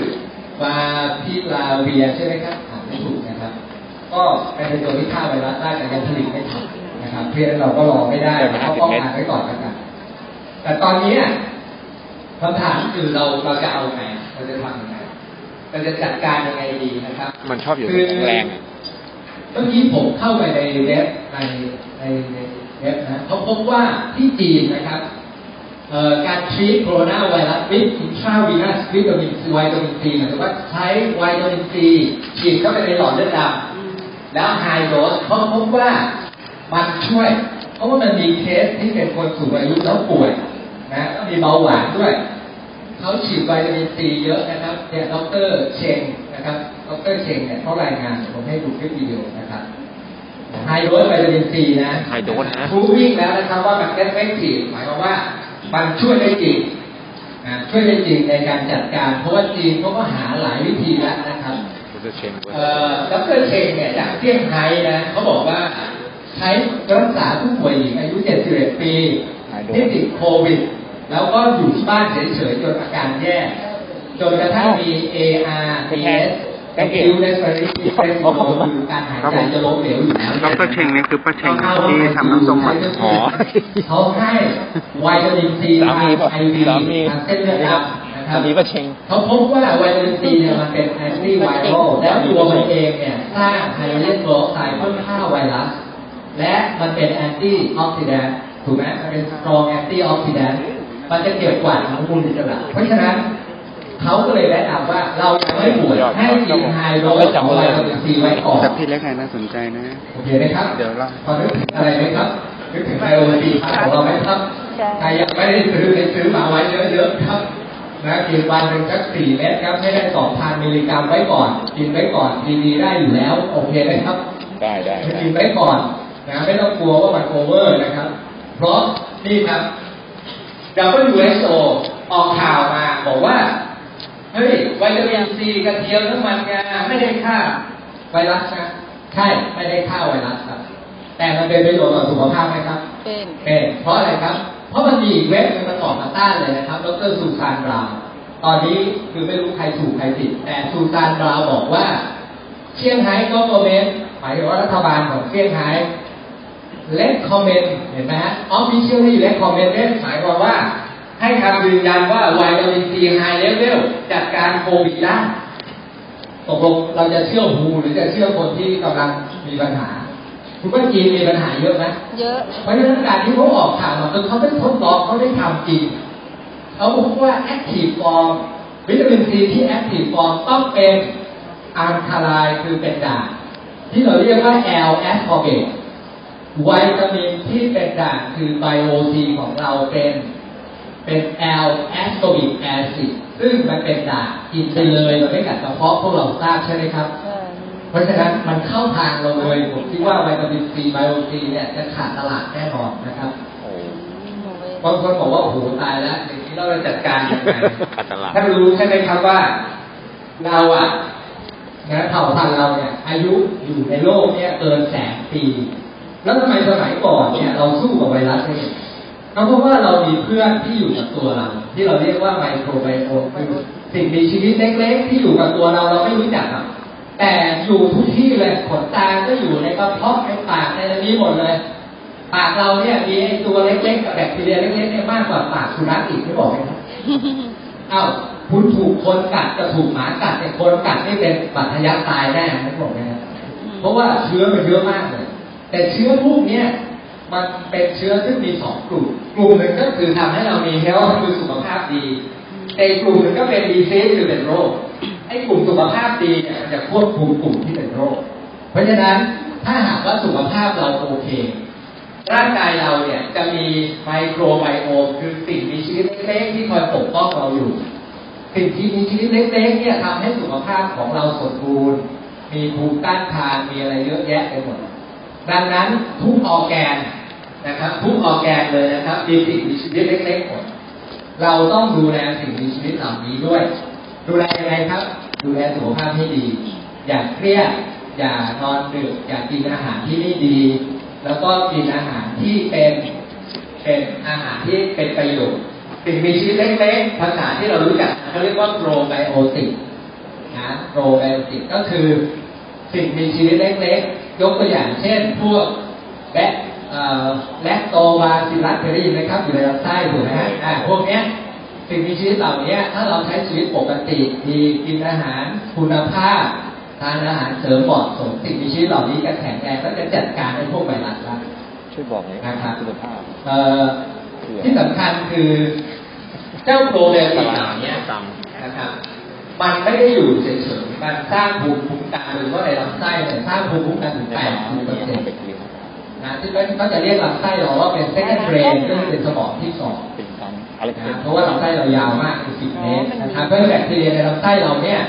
วาพิลาเวียใช่ไหมครับอ่านไม่ถูกนะครับ ก็เป็นตัวที่ฆ่าไวรัสได้แต่ยังผลิตไม่ทันนะครับเพียงเราก็รอไม่ได้แต่มันเรา50ก็ป้องกันไว้ก่อนแล้วกันแต่ตอนนี้เนี่ยคำถามคือเราเราจะเอาไงเราจะทำยังไงเราจะจัดการยังไงดีนะครับ มันชอบอยู่แข็งแรงอะเมื่อกี้ผมเข้าไปในเว็บในในในเว็บนะเขาพบว่าที่จีนนะครับการ treat coronavirus with intravenous vitamin C วิตามินซีหมายถึงว่าใช้วิตามินซีฉีดเข้าไปในหลอดเลือดดำแล้ว high dose เขาพบว่ามันช่วย เพราะว่ามันมีเคสที่เป็นคนสูงอายุแล้วป่วยนะก็มีเบาหวานด้วย เขาฉีดวิตามินซีเยอะนะครับเนี่ยดรเชงนะครับ ดรเชงเนี่ยเขารายงานผมให้ดูคลิปวิดีโอนะครับ high dose วิตามินซีนะ high dose นะฟูวิ่งแล้วนะครับว่ามัน effective หมายความว่ามันช่วยได้จริงนะช่วยได้จริงในการจัดการ เพราะว่าจีนเขาก็หาหลายวิธีแล้วนะครับกูจะเชงเอ่อดรเชงเนี่ยจากเซี่ยงไฮ้นะเขาบอกว่าใช้รักษาผู้ป่วยหญิงอายุ 71 ปีที่ติดโควิด แล้วก็อยู่ที่บ้านเฉยๆจนอาการแย่จนกระทั่งมี ARDS แก้เกคิวได้สริปเป็นโคือการหายใจจะล้มเหลวอยู่แล้วดรเชงนี่คือป้าเชงที่ทำน้ำส้มหวานอ๋อเขาให้วิตามินซีสามีป่ะไอวีสามีทางเส้นเลือดดำนะครัสาบมีป้าเชงเขาพบว่าวิตามินซีเนี่ยมันเป็นแอนตี้ไวรัลและตัวมันเองเนี่ยสร้างไฮโดรเจนโปรไซด์พ่นฆ่าไวรัส และมันเป็นแอนตี้ออกซิแดนต์ถูกไหมมันเป็นสตรองแอนตี้ออกซิแดนต์มันจะเก็บกวาดอนุมูลอิสระเพราะฉะนั้น เขาก็เลยแนะนำว่าเราจะไม่ป่วยให้กินไฮโดรเจนของไวตามินซีไว้ก่อนแต่พี่เล็กไงน่าสนใจนะโอเคไหมครับเดี๋ยวเราพอนึกถึงอะไรไหมครับนึกถึง Bio C ของเราไหมครับใครยังไม่ได้ซื้อไปซื้อมาไว้เยอะๆครับนะกินวันหนึ่งสักสี่เม็ดครับไม่ได้สองพันมิลลิกรัมไว้ก่อน กินไว้ก่อนดีๆได้อยู่แล้ว โอเคไหมครับได้ได้ได้กินไว้ก่อนนะไม่ต้องกลัวว่ามัน over นะครับ เพราะนี่ครับ WHO ออกข่าวมาบอกว่า เฮ้ยวิตามินซีกระเทียมน้ำมันงาไม่ได้ฆ่าไวรัสนะใช่ไม่ได้ฆ่าไวรัสครับ แต่มันเป็นประโยชน์ต่อสุขภาพไหมครับ เป็นเป็นเพราะอะไรครับ เพราะมันมีอีกเว็บหนึ่งมันออกมาต้านเลยนะครับดรซูซานบราวน์ตอนนี้คือไม่รู้ใครถูกใครผิดแต่ซูซานบราวน์บอกว่าเซี่ยงไฮ้ recommend หมายถึงว่ารัฐบาลของเซี่ยงไฮ้ recommend เห็นไหมฮะ officially recommend เนี่ยหมายความว่า ให้คำยืนยันว่าไวตามินซีไฮเลเวลจัดการโควิดได้ตกลงเราจะเชื่อฮูหรือจะเชื่อคนที่กำลังมีปัญหา คุณว่าจีนมีปัญหาเยอะไหมเยอะเพราะฉะนั้นการที่เขาออกข่าวมาคือเขาได้ทดลองเขาได้ทำจริงเขาบอกว่า active form วิตามินซีที่ active form ต้องเป็นอัลคาไลน์คือเป็นด่างที่เราเรียกว่า L ascorbate วิตามินที่เป็นด่างคือไบโอซีของเราเป็น เป็น L ascorbic acid ซึ่งมันเป็นด่างกินไปเลยเราไม่กัดกระเพาะพวกเราทราบใช่ไหมครับใช่เพราะฉะนั้นมันเข้าทางเราเลย ผมคิดว่าวิตามินซีไบโอซีเนี่ยจะขาดตลาดแน่นอนนะครับโอ้หนูเองบางคนบอกว่าโอ้โหตายแล้วอย่างนี้เราจะจัดการยังไงขาดตลาดท่านรู้ใช่ไหมครับว่า เราอะนะเผ่าพันธุ์เราเนี่ย อายุอยู่ในโลกเนี่ยเกินแสนปี แล้วทำไมสมัยก่อนเนี่ย เราสู้กับไวรัสได้ ก็เพราะว่าเรามีเพื่อนที่อยู่กับตัวเรา ที่เราเรียกว่าไมโครไบโอมคือสิ่งมีชีวิตเล็กๆ ที่อยู่กับตัวเราเราไม่รู้จักแต่อยู่ทุกที่เลยขนตาก็อยู่ในกระเพาะในปากในนี้หมดเลย ปากเราเนี่ยมีตัวเล็กๆกับแบคทีเรียเล็กๆเนี่ยมากกว่าปากสุนัขอีกไม่บอกไหมครับอ้าวคุณถูกคนกัดกับถูกหมากัดแต่ยคนกัดนี่เป็นบาดทะยักตายแน่ไม่บอกไหมครับเพราะว่าเชื้อมันเยอะมากเลยแต่เชื้อพวกเนี้ย มันเป็นเชื้อซึ่งมีสองกลุ่ม กลุ่มหนึ่งก็คือทำให้เรามีเฮลท์คือสุขภาพดีแต่กลุ่มหนึ่งก็เป็นดีเซสคือเป็นโรค ไอ้กลุ่มสุขภาพดีเนี่ยมันจะควบคุมกลุ่มที่เป็นโรค เพราะฉะนั้นถ้าหากว่าสุขภาพเราโอเค ร่างกายเราเนี่ยจะมีไมโครไบโอมคือสิ่งมีชีวิตเล็กๆที่คอยปกป้องเราอยู่ สิ่งที่มีชีวิตเล็กๆเนี่ยทำให้สุขภาพของเราสมบูรณ์ มีภูมิต้านทานมีอะไรเยอะแยะไปหมด ดังนั้นทุกออแกนนะครับ ทุกออแกนเลยนะครับมีสิ่งมีชีวิตเล็กๆหมดเราต้องดูแลสิ่งมีชีวิตเหล่านี้ด้วย ดูแลยังไงครับ ดูแลสุขภาพให้ดี อย่าเครียดอย่านอนดึกอย่ากินอาหารที่ไม่ดี แล้วก็กินอาหารที่เป็นเป็นอาหารที่เป็นประโยชน์สิ่งมีชีวิตเล็กๆภาษาที่เรารู้จักเขาเรียกว่าโปรไบโอติกนะโปรไบโอติกก็คือ สิ่งมีชีวิตเล็กๆ ยกตัวอย่างเช่น พวกแบคเอ่อแลคโตบาซิลลัสเคยได้ยินไหมครับ อยู่ในลำไส้ถูกไหมฮะอ่าพวกเนี้ยสิ่งมีชีวิตเหล่านี้ถ้าเราใช้ชีวิตปกติดีกินอาหารคุณภาพ ทานอาหารเสริมเหมาะสมสิ่งมีชีวิตเหล่านี้จะแข็งแรงและจะจัดการในพวกไวรัสได้ช่วยบอกหน่อยนะครับคุณภาพเอ่อที่สำคัญคือ เจ้าโปรไบโอติกเหล่านี้ตังนะครับ มันไม่ได้อยู่เฉยๆ มันสร้างภูมิคุ้มกันโดยเฉพาะในลำไส้เนี่ยสร้างภูมิคุ้มกันถึงแปดมองสิบเปอร์เซ็นต์นะที่ก็จะเรียกลำไส้เราว่าเป็น second brain ก็คือเป็นสมองที่สองเป็นะเพราะว่าลำไส้เรายาวมากคือสิบเมตรนะครับเพราะแบคทีเรียในลำไส้เราเนี่ย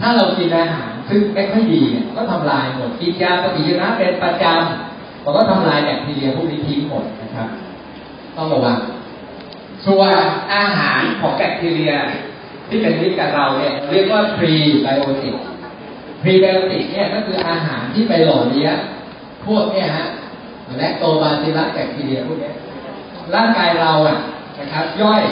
ถ้าเรากินอาหารซึ่งไม่ค่อยดีก็ทำลายหมด กินยาปฏิชีวนะเป็นประจำมันก็ทำลายแบคทีเรียพวกนี้ทิ้งหมดนะครับ ต้องระวังส่วนอาหารของแบคทีเรีย ที่เป็นมิตรกับเราเนี่ยเรียกว่าพรีไบโอติกพรีไบโอติกเนี่ยก็คืออาหารที่ไปหล่อเลี้ยงพวกเนี่ยฮะแลคโตบาซิลัสแบคทีเรียพวกเนี้ยร่างกายเราอะนะครับ ย่อย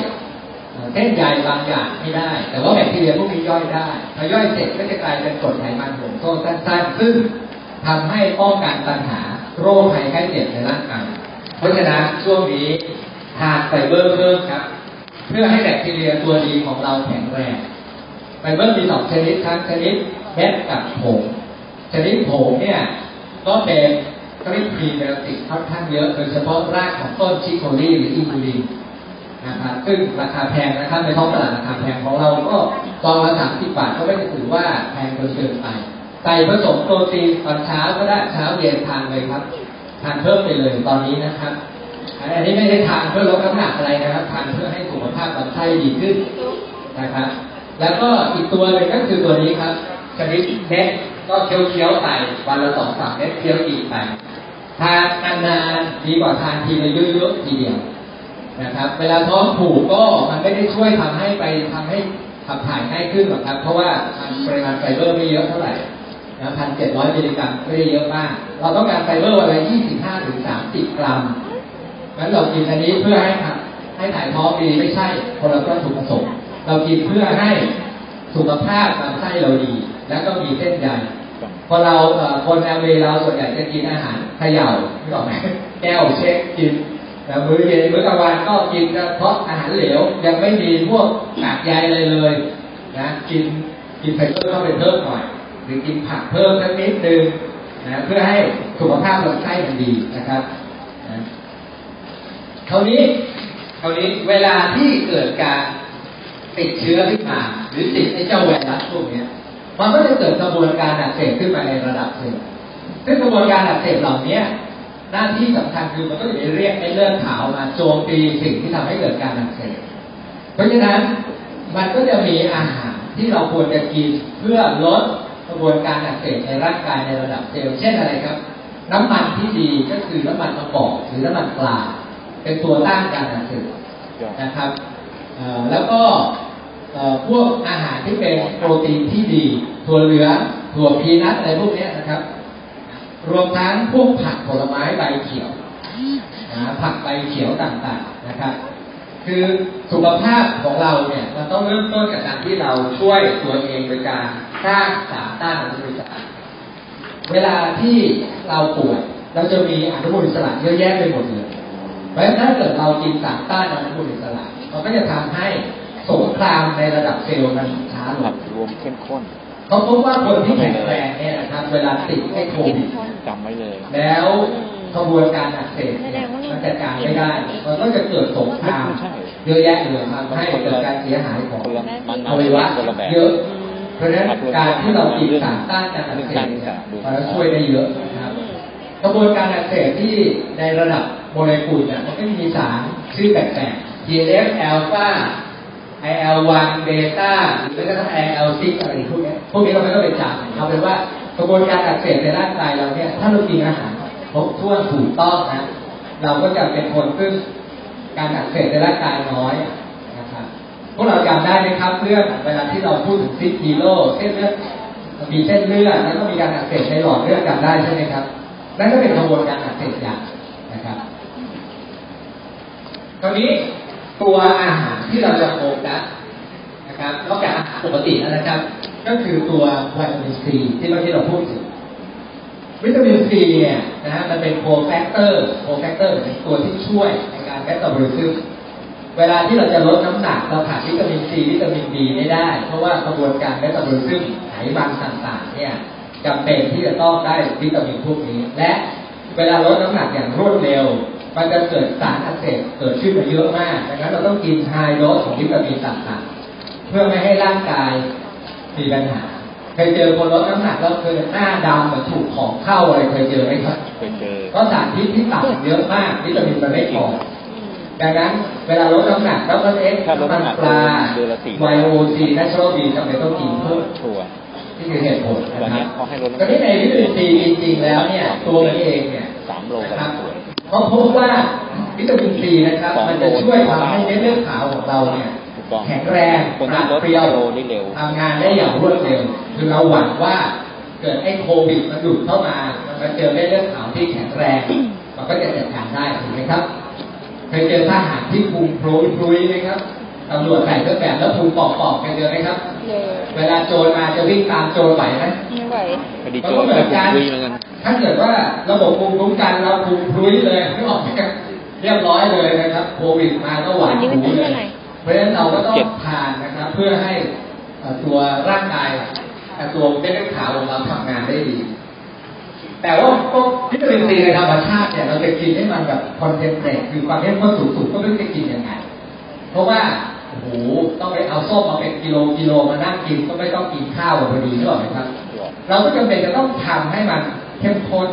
เส้นใยบางอย่างไม่ได้ แต่ว่าแบคทีเรียพวกนี้ย่อยได้พอย่อยเสร็จก็จะกลายเป็นกรดไขมันห่วงโซ่สั้นๆ ซึ่งทำให้ป้องกันปัญหาโรคภัยไข้เจ็บในร่างกายเพราะฉะนั้นช่วงนี้ทานไฟเบอร์เพิ่มครับ เพื่อให้แบคทีเรียตัวดีของเราแข็งแรงไฟเบอร์มีสองชนิดทั้งชนิดเม็ดกับผงชนิดผงเนี่ยก็เป็นก็เรียกพรีไบโอติกค่อนข้างเยอะโดยเฉพาะรากของต้น chicory หรืออินูลินนะครับซึ่งราคาแพงนะครับในท้องตลาดราคาแพงของเราก็ซองละสามสิบบาทก็ไม่ได้ถือว่าแพงจนเกินไปใส่ผสมโปรตีนตอนเช้าก็ได้เช้าเย็นทานเลยครับ ทานเพิ่มไปเลยตอนนี้นะครับ อันนี้ไม่ได้ทานเพื่อลดน้ำหนักอะไรนะครับทานเพื่อให้สุขภาพลำไส้ดีขึ้นนะครับ แล้วก็อีกตัวหนึ่งก็คือตัวนี้ครับชนิดเม็ดก็เคี้ยวๆไปวันละสองสามเม็ดเคี้ยวอีไปทานนานๆดีกว่าทานทีละเยอะๆทีเดียวนะครับ เวลาท้องผูกก็มันไม่ได้ช่วยทำให้ไปทำให้ขับถ่ายง่ายขึ้นหรอกครับ เพราะว่ามันปริมาณไฟเบอร์ไม่เยอะเท่าไหร่นะพันเจ็ดร้อยมิลลิกรัมไม่ได้เยอะมาก เราต้องการไฟเบอร์วันละยี่สิบห้าถึงสามสิบกรัม งั้นเรากินอันนี้เพื่อให้ให้ถ่ายท้องดีไม่ใช่คนละวัตถุประสงค์เรากินเพื่อให้สุขภาพลำไส้เราดี แล้วก็มีเส้นใยพอเราคนแอลเวเราส่วนใหญ่จะกินอาหารเขย่าไม่บอกไหมแก้ว shake กินแล้วมื้อเย็นมื้อกลางวันก็กินเฉพาะอาหารเหลวยังไม่มีพวกกากใยอะไรเลยนะกินกินไฟเบอร์เข้าไปเพิ่มหน่อย หรือกินผักเพิ่มสักนิดนึงนะเพื่อให้สุขภาพลำไส้มันดีนะครับ คราวนี้คราวนี้เวลาที่เกิดการติดเชื้อขึ้นมาหรือติดไอ้เจ้าไวรัสพวกนี้มันก็จะเกิดกระบวนการอักเสบขึ้นมาในระดับเซลล์ซึ่งกระบวนการอักเสบเหล่านี้หน้าที่สำคัญคือมันก็จะไปเรียกไอ้เลือดขาวมาโจมตีสิ่งที่ทำให้เกิดการอักเสบเพราะฉะนั้นมันก็จะมีอาหารที่เราควรจะกินเพื่อลดกระบวนการอักเสบในร่างกายในระดับเซลล์เช่นอะไรครับ น้ำมันที่ดีก็คือน้ำมันมะกอกหรือน้ำมันปลา เป็นตัวต้านการอักเสบนะครับเอ่อแล้วก็เอ่อพวกอาหารที่เป็นโปรตีนที่ดีถั่วเหลืองถั่วพีนัทอะไรพวกเนี้ยนะครับ รวมทั้งพวกผักผลไม้ใบเขียวนะผักใบเขียวต่างๆนะครับ คือสุขภาพของเราเนี่ยมันต้องเริ่มต้นจากการที่เราช่วยตัวเองโดยการสร้างสารต้านอนุมูลอิสระเวลาที่เราป่วยเราจะมีอนุมูลอิสระเยอะแยะไปหมดเลย เพราะฉะนั้นถ้าเกิดเรากินสารต้านอนุมูลอิสระมันก็จะทำให้สงครามในระดับเซลล์มันช้าลผังกรวมเข้มข้นเขาพบว่าคนที่แข็งแรงเนี่ยนะครับเวลาติดไอ้โควิดจำไว้เลย แล้วกระบวนการอักเสบเนี่ยมันจัดการไม่ได้ มันก็จะเกิดสงครามไม่ใช่เยอะแยะเลยทำให้เกิดการเสียหายของคนละมันอวัยวะคนละแบบเยอะ เพราะฉะนั้นการที่เรากินสารต้านการอักเสบเนี่ยมันจะช่วยได้เยอะนะครับ กระบวนการอักเสบที่ในระดับโมเลกุลเนี่ยมันก็มีสารชื่อแปลกๆ TNF อ l p h a IL1 เบต้าหรือแม้กระทั่ง IL6 อะไรพวกนี้พวกนี้เราไม่ต้องไปจำเอาเป็นว่ากระบวนการอักเสบในร่างกายเราเนี่ยถ้าเรากินอาหารครบถ้วนถูกต้องนะเราก็จะเป็นคนซึ่งการอักเสบในร่างกายน้อยนะครับพวกเราจำได้ไหมครับเรื่องเวลาที่เราพูดถึงซิกฮีโร่เส้นเลือดมีเส้นเลือดแล้วก็มีการอักเสบในหลอดเลือดจำได้ใช่ไหมครับ นั่นก็เป็นกระบวนการอักเสบอย่างนะครับคราวนี้ตัวอาหารที่เราจะโฟกัสนะครับนอกจากอาหารปกติแล้วนะครับ ก็คือตัววิตามินซีที่เมื่อกี้เราพูดถึงวิตามินซีเนี่ยนะฮะมันเป็น cofactor cofactor เป็นตัวที่ช่วยในการ metabolism เวลาที่เราจะลดน้ำหนักเราขาดวิตามินซีวิตามินดีไม่ได้ เพราะว่ากระบวนการ metabolismไขมันต่างๆเนี่ย จำเป็นที่จะต้องได้วิตามินพวกนี้ และเวลาลดน้ำหนักอย่างรวดเร็ว มันจะเกิดสารอักเสบเกิดขึ้นมาเยอะมากดังนั้นเราต้องกินไฮโดสของวิตามินต่างๆ เพื่อไม่ให้ร่างกายมีปัญหาเคยเจอคนลดน้ำหนักแล้วเคยหน้าดำเหมือนถูกของเข้าอะไรเคยเจอไหมครับเคยเจอเพราะสารพิษที่ต่ำเยอะมากวิตามินมันไม่พอดังนั้นเวลาลดน้ำหนักแล้วก็เอ๊ะถ้าลดน้ำหนักปลาเดือนละสี่ไวโอซีนัชโรบีทำไมต้องกินเพิ่มถั่ว นี่คือเหตุผลนะวันครันี้บเขาให้ลดน้ำหก็นักที่ในวิตามินซีจริงๆแล้วเนี่ยตัวมันเองเนี่ยสามโลนะกับครับถั่วเขาพบว่าวิตามินซีนะครับ มันจะช่วยทำให้เม็ดเลือดขาวของเราเนี่ยถูกต้องแข็งแรงคนปราที่ดลดเปรียวโลได้เร็วทำงานได้อย่างรวดเร็ว คือเราหวังว่าเกิดไอ้โควิดมันหลุดเข้ามา มันมาเจอเม็ดเลือดขาวที่แข็งแรง มันก็จะจัดการได้ถูกไหมครับ เคยเจอทหารที่พุงโพรยพรุยไหมครับ ตำรวจใส่เครื่องแบบแล้วพุงปอกๆกันเจอไหมครับเลยเวลาโจรมาจะวิ่งตามโจรไหวไหมไม่ไหวคดีมันโจก็รเหมืไม่อนผมกันคุยเหมือนกันถ้าเกิดว่าระบบภูมิคุ้มกันเราภูมิพรุ้ยเลยไม่ออกไหมครับเรียบร้อยเลยนะครับโควิดมาก็หวาดวันนี้มันหูเป็นเลเท่ายไหร่เพราะฉะนั้นเราก็ต้องทานนะครับ เพื่อให้เอ่อตัวร่างกายเอ่อตัวเม็ดเลือดขาวของเราทำงานได้ดีแต่ว่าพวกวิตามินซีในธรรมชาติเนี่ยเราจะกินให้มันแบบ concentrate คือความเข้มข้นสูงๆก็ไม่รู้จะกินยังไง เพราะว่าโอ้โหต้องไปเอาส้มมาเป็นกิโลกิโลมานั่งกินก็ไม่ต้องกินข้าวพอดีใช่ไหมครับ เราก็จำเป็นจะต้องทำให้มันเข้มข้น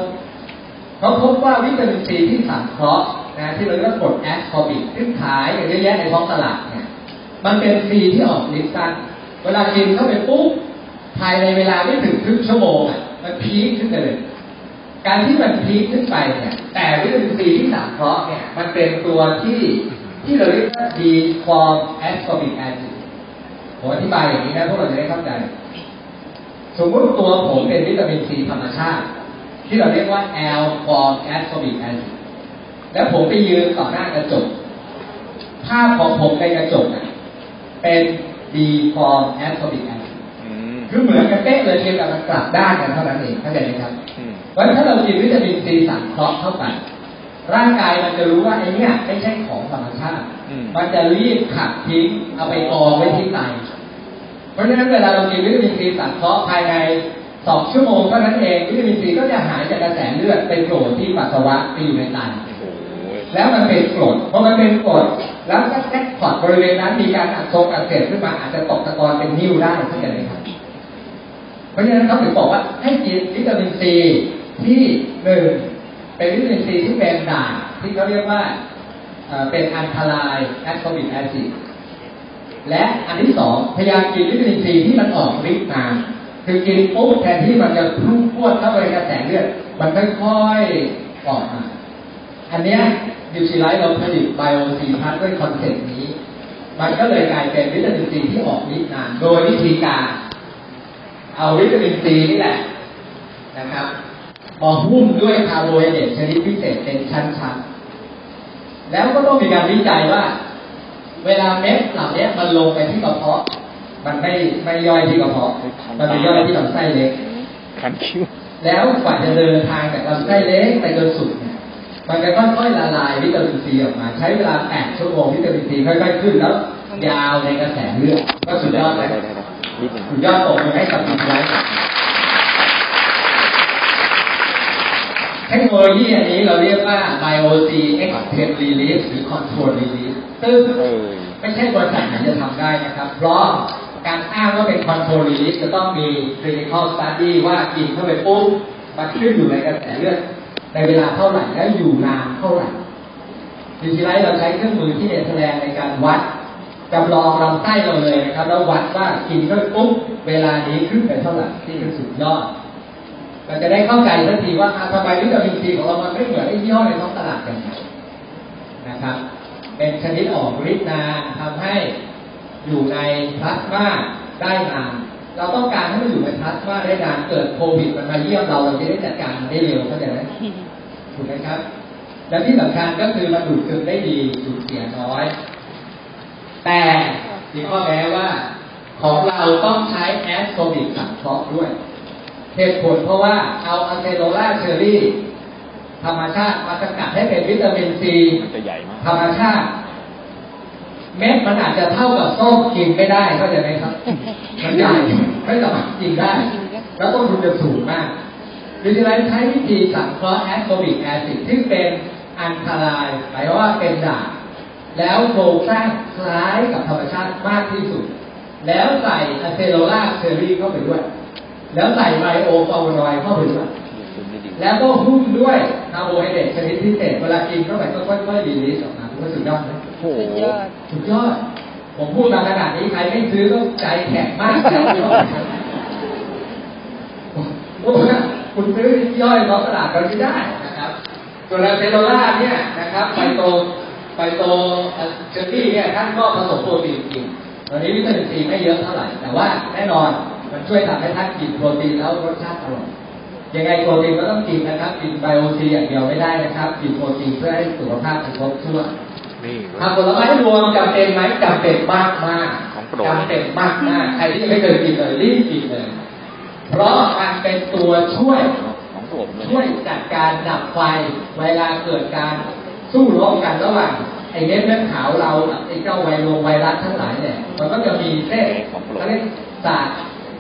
เพราะพบว่าวิตามินซีที่สังเคราะห์นะที่เราเรียกว่ากรด ascorbic ซึ่งขายกันเยอะแยะในท้องตลาดเนี่ยมันเป็นซีที่ออกฤทธิ์สั้นเวลากินเข้าไปปุ๊บภายในเวลาไม่ถึงครึ่งชั่วโมงอะมันพีคขึ้นเลยการที่มันพีคขึ้นไปเนี่ยแต่วิตามินซีที่สังเคราะห์เนี่ยมันเป็นตัวที่ ที่เราเรียกว่า D form ascorbic acid ผมอธิบายอย่างนี้นะพวกเราจะได้เข้าใจ สมมติตัวผมเป็นวิตามินซีธรรมชาติ ที่เราเรียกว่า L form ascorbic acid แล้วผมไปยืนต่อหน้ากระจก ภาพของผมในกระจกน่ะเป็น D form ascorbic acid อืมคือเหมือนกันเป๊ะเลยเพียงแต่มันกลับด้านกันเท่านั้นเองเข้าใจไหมครับอืมเพราะฉะนั้นถ้าเรากินวิตามินซีสังเคราะห์เข้าไป ร่างกายมันจะรู้ว่าไอ้เนี่ยไม่ใช่ของธรรมชาติอืมมันจะรีบขับทิ้งเอาไปกองไว้ที่ไตเพราะฉะนั้นเวลาเรากินวิตามินซีสังเคราะห์ภายในสองชั่วโมงเท่านั้นเองวิตามินซีก็จะหายจากกระแสเลือดไปโผล่ที่ปัสสาวะไปอยู่ในไตโอ้โหแล้วมันเป็นกรดพอมันเป็นกรดแล้วก็แจ็คพอตบริเวณนั้นมีการอักเสบอักเสบขึ้นมาอาจจะตกตะกอนเป็นนิ่วได้เข้าใจไหมครับเพราะฉะนั้นเขาถึงบอกว่าให้กินวิตามินซีที่หนึ่ง เป็นวิตามินซีที่เป็นด่างที่เขาเรียกว่าเป็น alkaline ascorbic acid และอันที่สองพยายามกินวิตามินซีที่มันออกฤทธิ์มาคือกินปุ๊บแทนที่มันจะพุ่งพรวดเข้าไปกระแสเลือดมันค่อยๆออกมา อันเนี้ย Nutrilite เราผลิต Bio C Plus ด้วย concept นี้ มันก็เลยกลายเป็นวิตามินซีที่ออกฤทธิ์นานโดยวิธีการ เอาวิตามินซีนี่แหละนะครับ มาหุ้มด้วยคาร์โบไฮเดรตชนิดพิเศษเป็นชั้นๆ แล้วก็ต้องมีการวิจัยว่า เวลาเม็ดเหล่านี้มันลงไปที่กระเพาะ มันไม่ไม่ย่อยที่กระเพาะ มันไปย่อยที่ลำไส้เล็กคันคิ้วแล้วกว่าจะเดินทางจากลำไส้เล็กไปจนสุดเนี่ยมันจะค่อยๆละลายวิตามินซีออกมา ใช้เวลา8ชั่วโมงวิตามินซีค่อยๆขึ้นแล้ว ยาวในกระแสเลือดก็สุดยอดได้เลยได้ได้นิดหนึ่งสุดยอดตกเลยให้กับดีไลท์ เทคโนโลยีอันนี้เราเรียกว่า BioC Extend Release หรือ Control Release ซึ่งไม่ใช่บริษัทไหนจะทำได้นะครับ เพราะการอ้างว่าเป็น Control Release จะต้องมี Clinical Study ว่ากินเข้าไปปุ๊บมันขึ้นอยู่ในกระแสเลือดในเวลาเท่าไหร่และอยู่นานเท่าไหร่ Nutrilite เราใช้เครื่องมือที่เนเธอร์แลนด์ในการวัดจำลองลำไส้เราเลยนะครับ แล้ววัดว่ากินเข้าไปปุ๊บเวลานี้ขึ้นไปเท่าไหร่ที่คือสุดยอด เราจะได้เข้าใจสักทีว่าทำไมวิตามินซีของเรามันไม่เหมือนไอ้ยี่ห้อในท้องตลาดกันนะครับ เป็นชนิดออกฤทธิ์นานทำให้อยู่ในพลาสมาได้นานเราต้องการให้มันอยู่ในพลาสมาได้นานเกิดโควิดมันมาเยี่ยมเราเราจะได้จัดการมันได้เร็วเข้าใจไหมถูกไหมครับ และที่สำคัญก็คือมันดูดซึมได้ดีดูดเสียน้อย แต่มีข้อแม้ว่าของเราต้องใช้แอสโซบิกสังเคราะห์ด้วย เหตุผลเพราะว่าเอาอะเซโลล่าเชอรี่ธรรมชาติมาสกัดให้เป็นวิตามินซีมันจะใหญ่มากธรรมชาติ เม็ดมันอาจจะเท่ากับส้มกินไม่ได้เข้าใจไหมครับ มันใหญ่ไม่สามารถกินได้ แล้วต้นทุนจะสูงมากดิฉันใช้วิธีสังเคราะห์ ascorbic acid ซึ่งเป็นอันตรายหมายว่าเป็นด่างแล้วโครงสร้างคล้ายกับธรรมชาติมากที่สุด แล้วใส่ acerola cherry เข้าไปด้วย แล้วใส่ bioflavonoid เข้าไปด้วยดูดซึมได้ดีแล้วก็หุ้มด้วยคาร์โบไฮเดรตชนิดพิเศษเวลากินเข้าไปก็ค่อยๆ release ออกมาก็สุดยอดนะโอ้โหสุดยอดสุดยอด ผมพูดมาขนาดนี้ใครไม่ซื้อก็ใจแข็งมากแล้วโอ้โหคุณซื้อย่อยท้องตลาดเราไม่ได้นะครับส่วน acerola เนี่ยนะครับ phyto phyto cherry เนี่ยท่านก็ผสมโปรตีนกินตอนนี้วิตามินซีไม่เยอะเท่าไหร่ แต่ว่าแน่นอน มันช่วยทำให้ท่านกินโปรตีนแล้วรสชาติอร่อยยังไงโปรตีนก็ต้องกินนะครับ กินไบโอซีอย่างเดียวไม่ได้นะครับ กินโปรตีนเพื่อให้สุขภาพมันครบถ้วนนี่เว้ยผักผลไม้รวมจำเป็นไหมจำเป็นมากมากของโปรดจำเป็นมากมากใครที่ยังไม่เคยกินเลยรีบกินเลย เพราะมันเป็นตัวช่วยของโปรดผมเลยช่วยจัดการดับไฟเวลาเกิดการสู้รบกันระหว่างไอ้เม็ดเลือดขาวเรากับไอ้เจ้าไวโรไวรัสทั้งหลายเนี่ย มันก็จะมีเส้นเขาเรียกศาส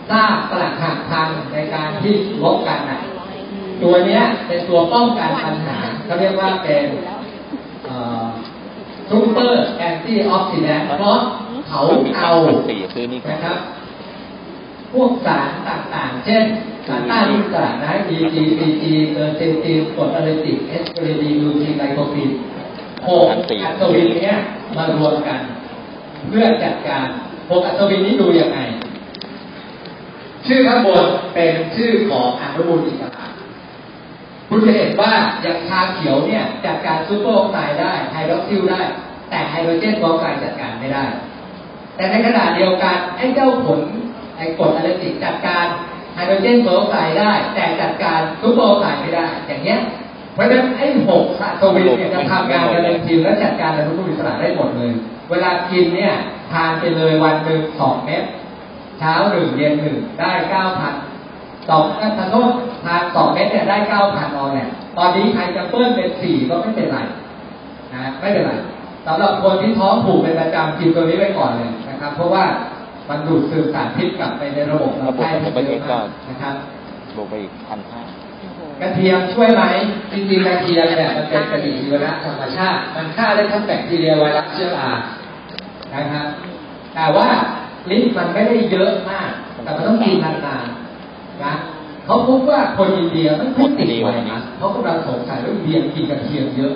ตร์ซากปรักหักพังในการที่รบกันน่ะตัวเนี้ยเป็นตัวป้องกันปัญหาเขาเรียกว่าเป็น super antioxidant เพราะเขาเอาสี่ซื้อนี่ก่อนนะครับ พวกสารต่างๆ เช่นสารต้านอนุมูลอิสระนะ EGCG เออเซนตีนกรดอะเลติกเอสเปรดีลูทีนไลโคปีนหกอัศวินเนี้ยมารวมกัน เพื่อจัดการหกอัศวินนี้ดูยังไง ชื่อข้างบนเป็นชื่อของอนุมูลอิสระคุณจะเห็นว่าอย่างชาเขียวเนี่ยจัดการ superoxide ได้ hydroxyl ได้ แต่ hydrogen peroxide จัดการไม่ได้ แต่ในขณะเดียวกันไอ้เจ้าผลไอ้กรดอะเลติกจัดการไฮโดรเจนบออกไซด์ได้ แต่จัดการซูเปอร์ออกไซด์ไม่ได้ อย่างเงี้ยเพราะฉะนั้นไอ้หกสารสวินเนี่ยจะทำงานกันเป็นทีมและจัดการอนุมูลอิสระได้หมดเลย เวลากินเนี่ยทานไปเลยวันหนึ่งสองเม็ด เช้าหนึ่งเย็นหนึ่งได้เก้าพันสองถ้าโทษทานสองเม็ดเนี่ยได้เก้าพันออนเนี่ยตอนนี้ใครจะเพิ่มเป็นสี่ก็ไม่เป็นไรนะไม่เป็นไรสำหรับคนที่ท้องผูกเป็นประจำกินตัวนี้ไว้ก่อนเลยนะครับ เพราะว่ามันดูดซึมสารพิษกลับไปในระบบลำไส้ที่เยอะมากนะครับบวกไปอีกพันห้ากระเทียมช่วยไหมจริงๆกระเทียมเนี่ยมันเป็นปฏิชีวนะธรรมชาติ มันฆ่าได้ทั้งแบคทีเรียไวรัสเชื้อรานะครับแต่ว่า ลิ้นมันไม่ได้เยอะมาก แต่มันต้องกินนานๆนะเขาพบว่าคนอินเดียไม่ค่อยติดไวรัสเขากำลังสงสัยว่าอินเดียกินกระเทียมเยอะ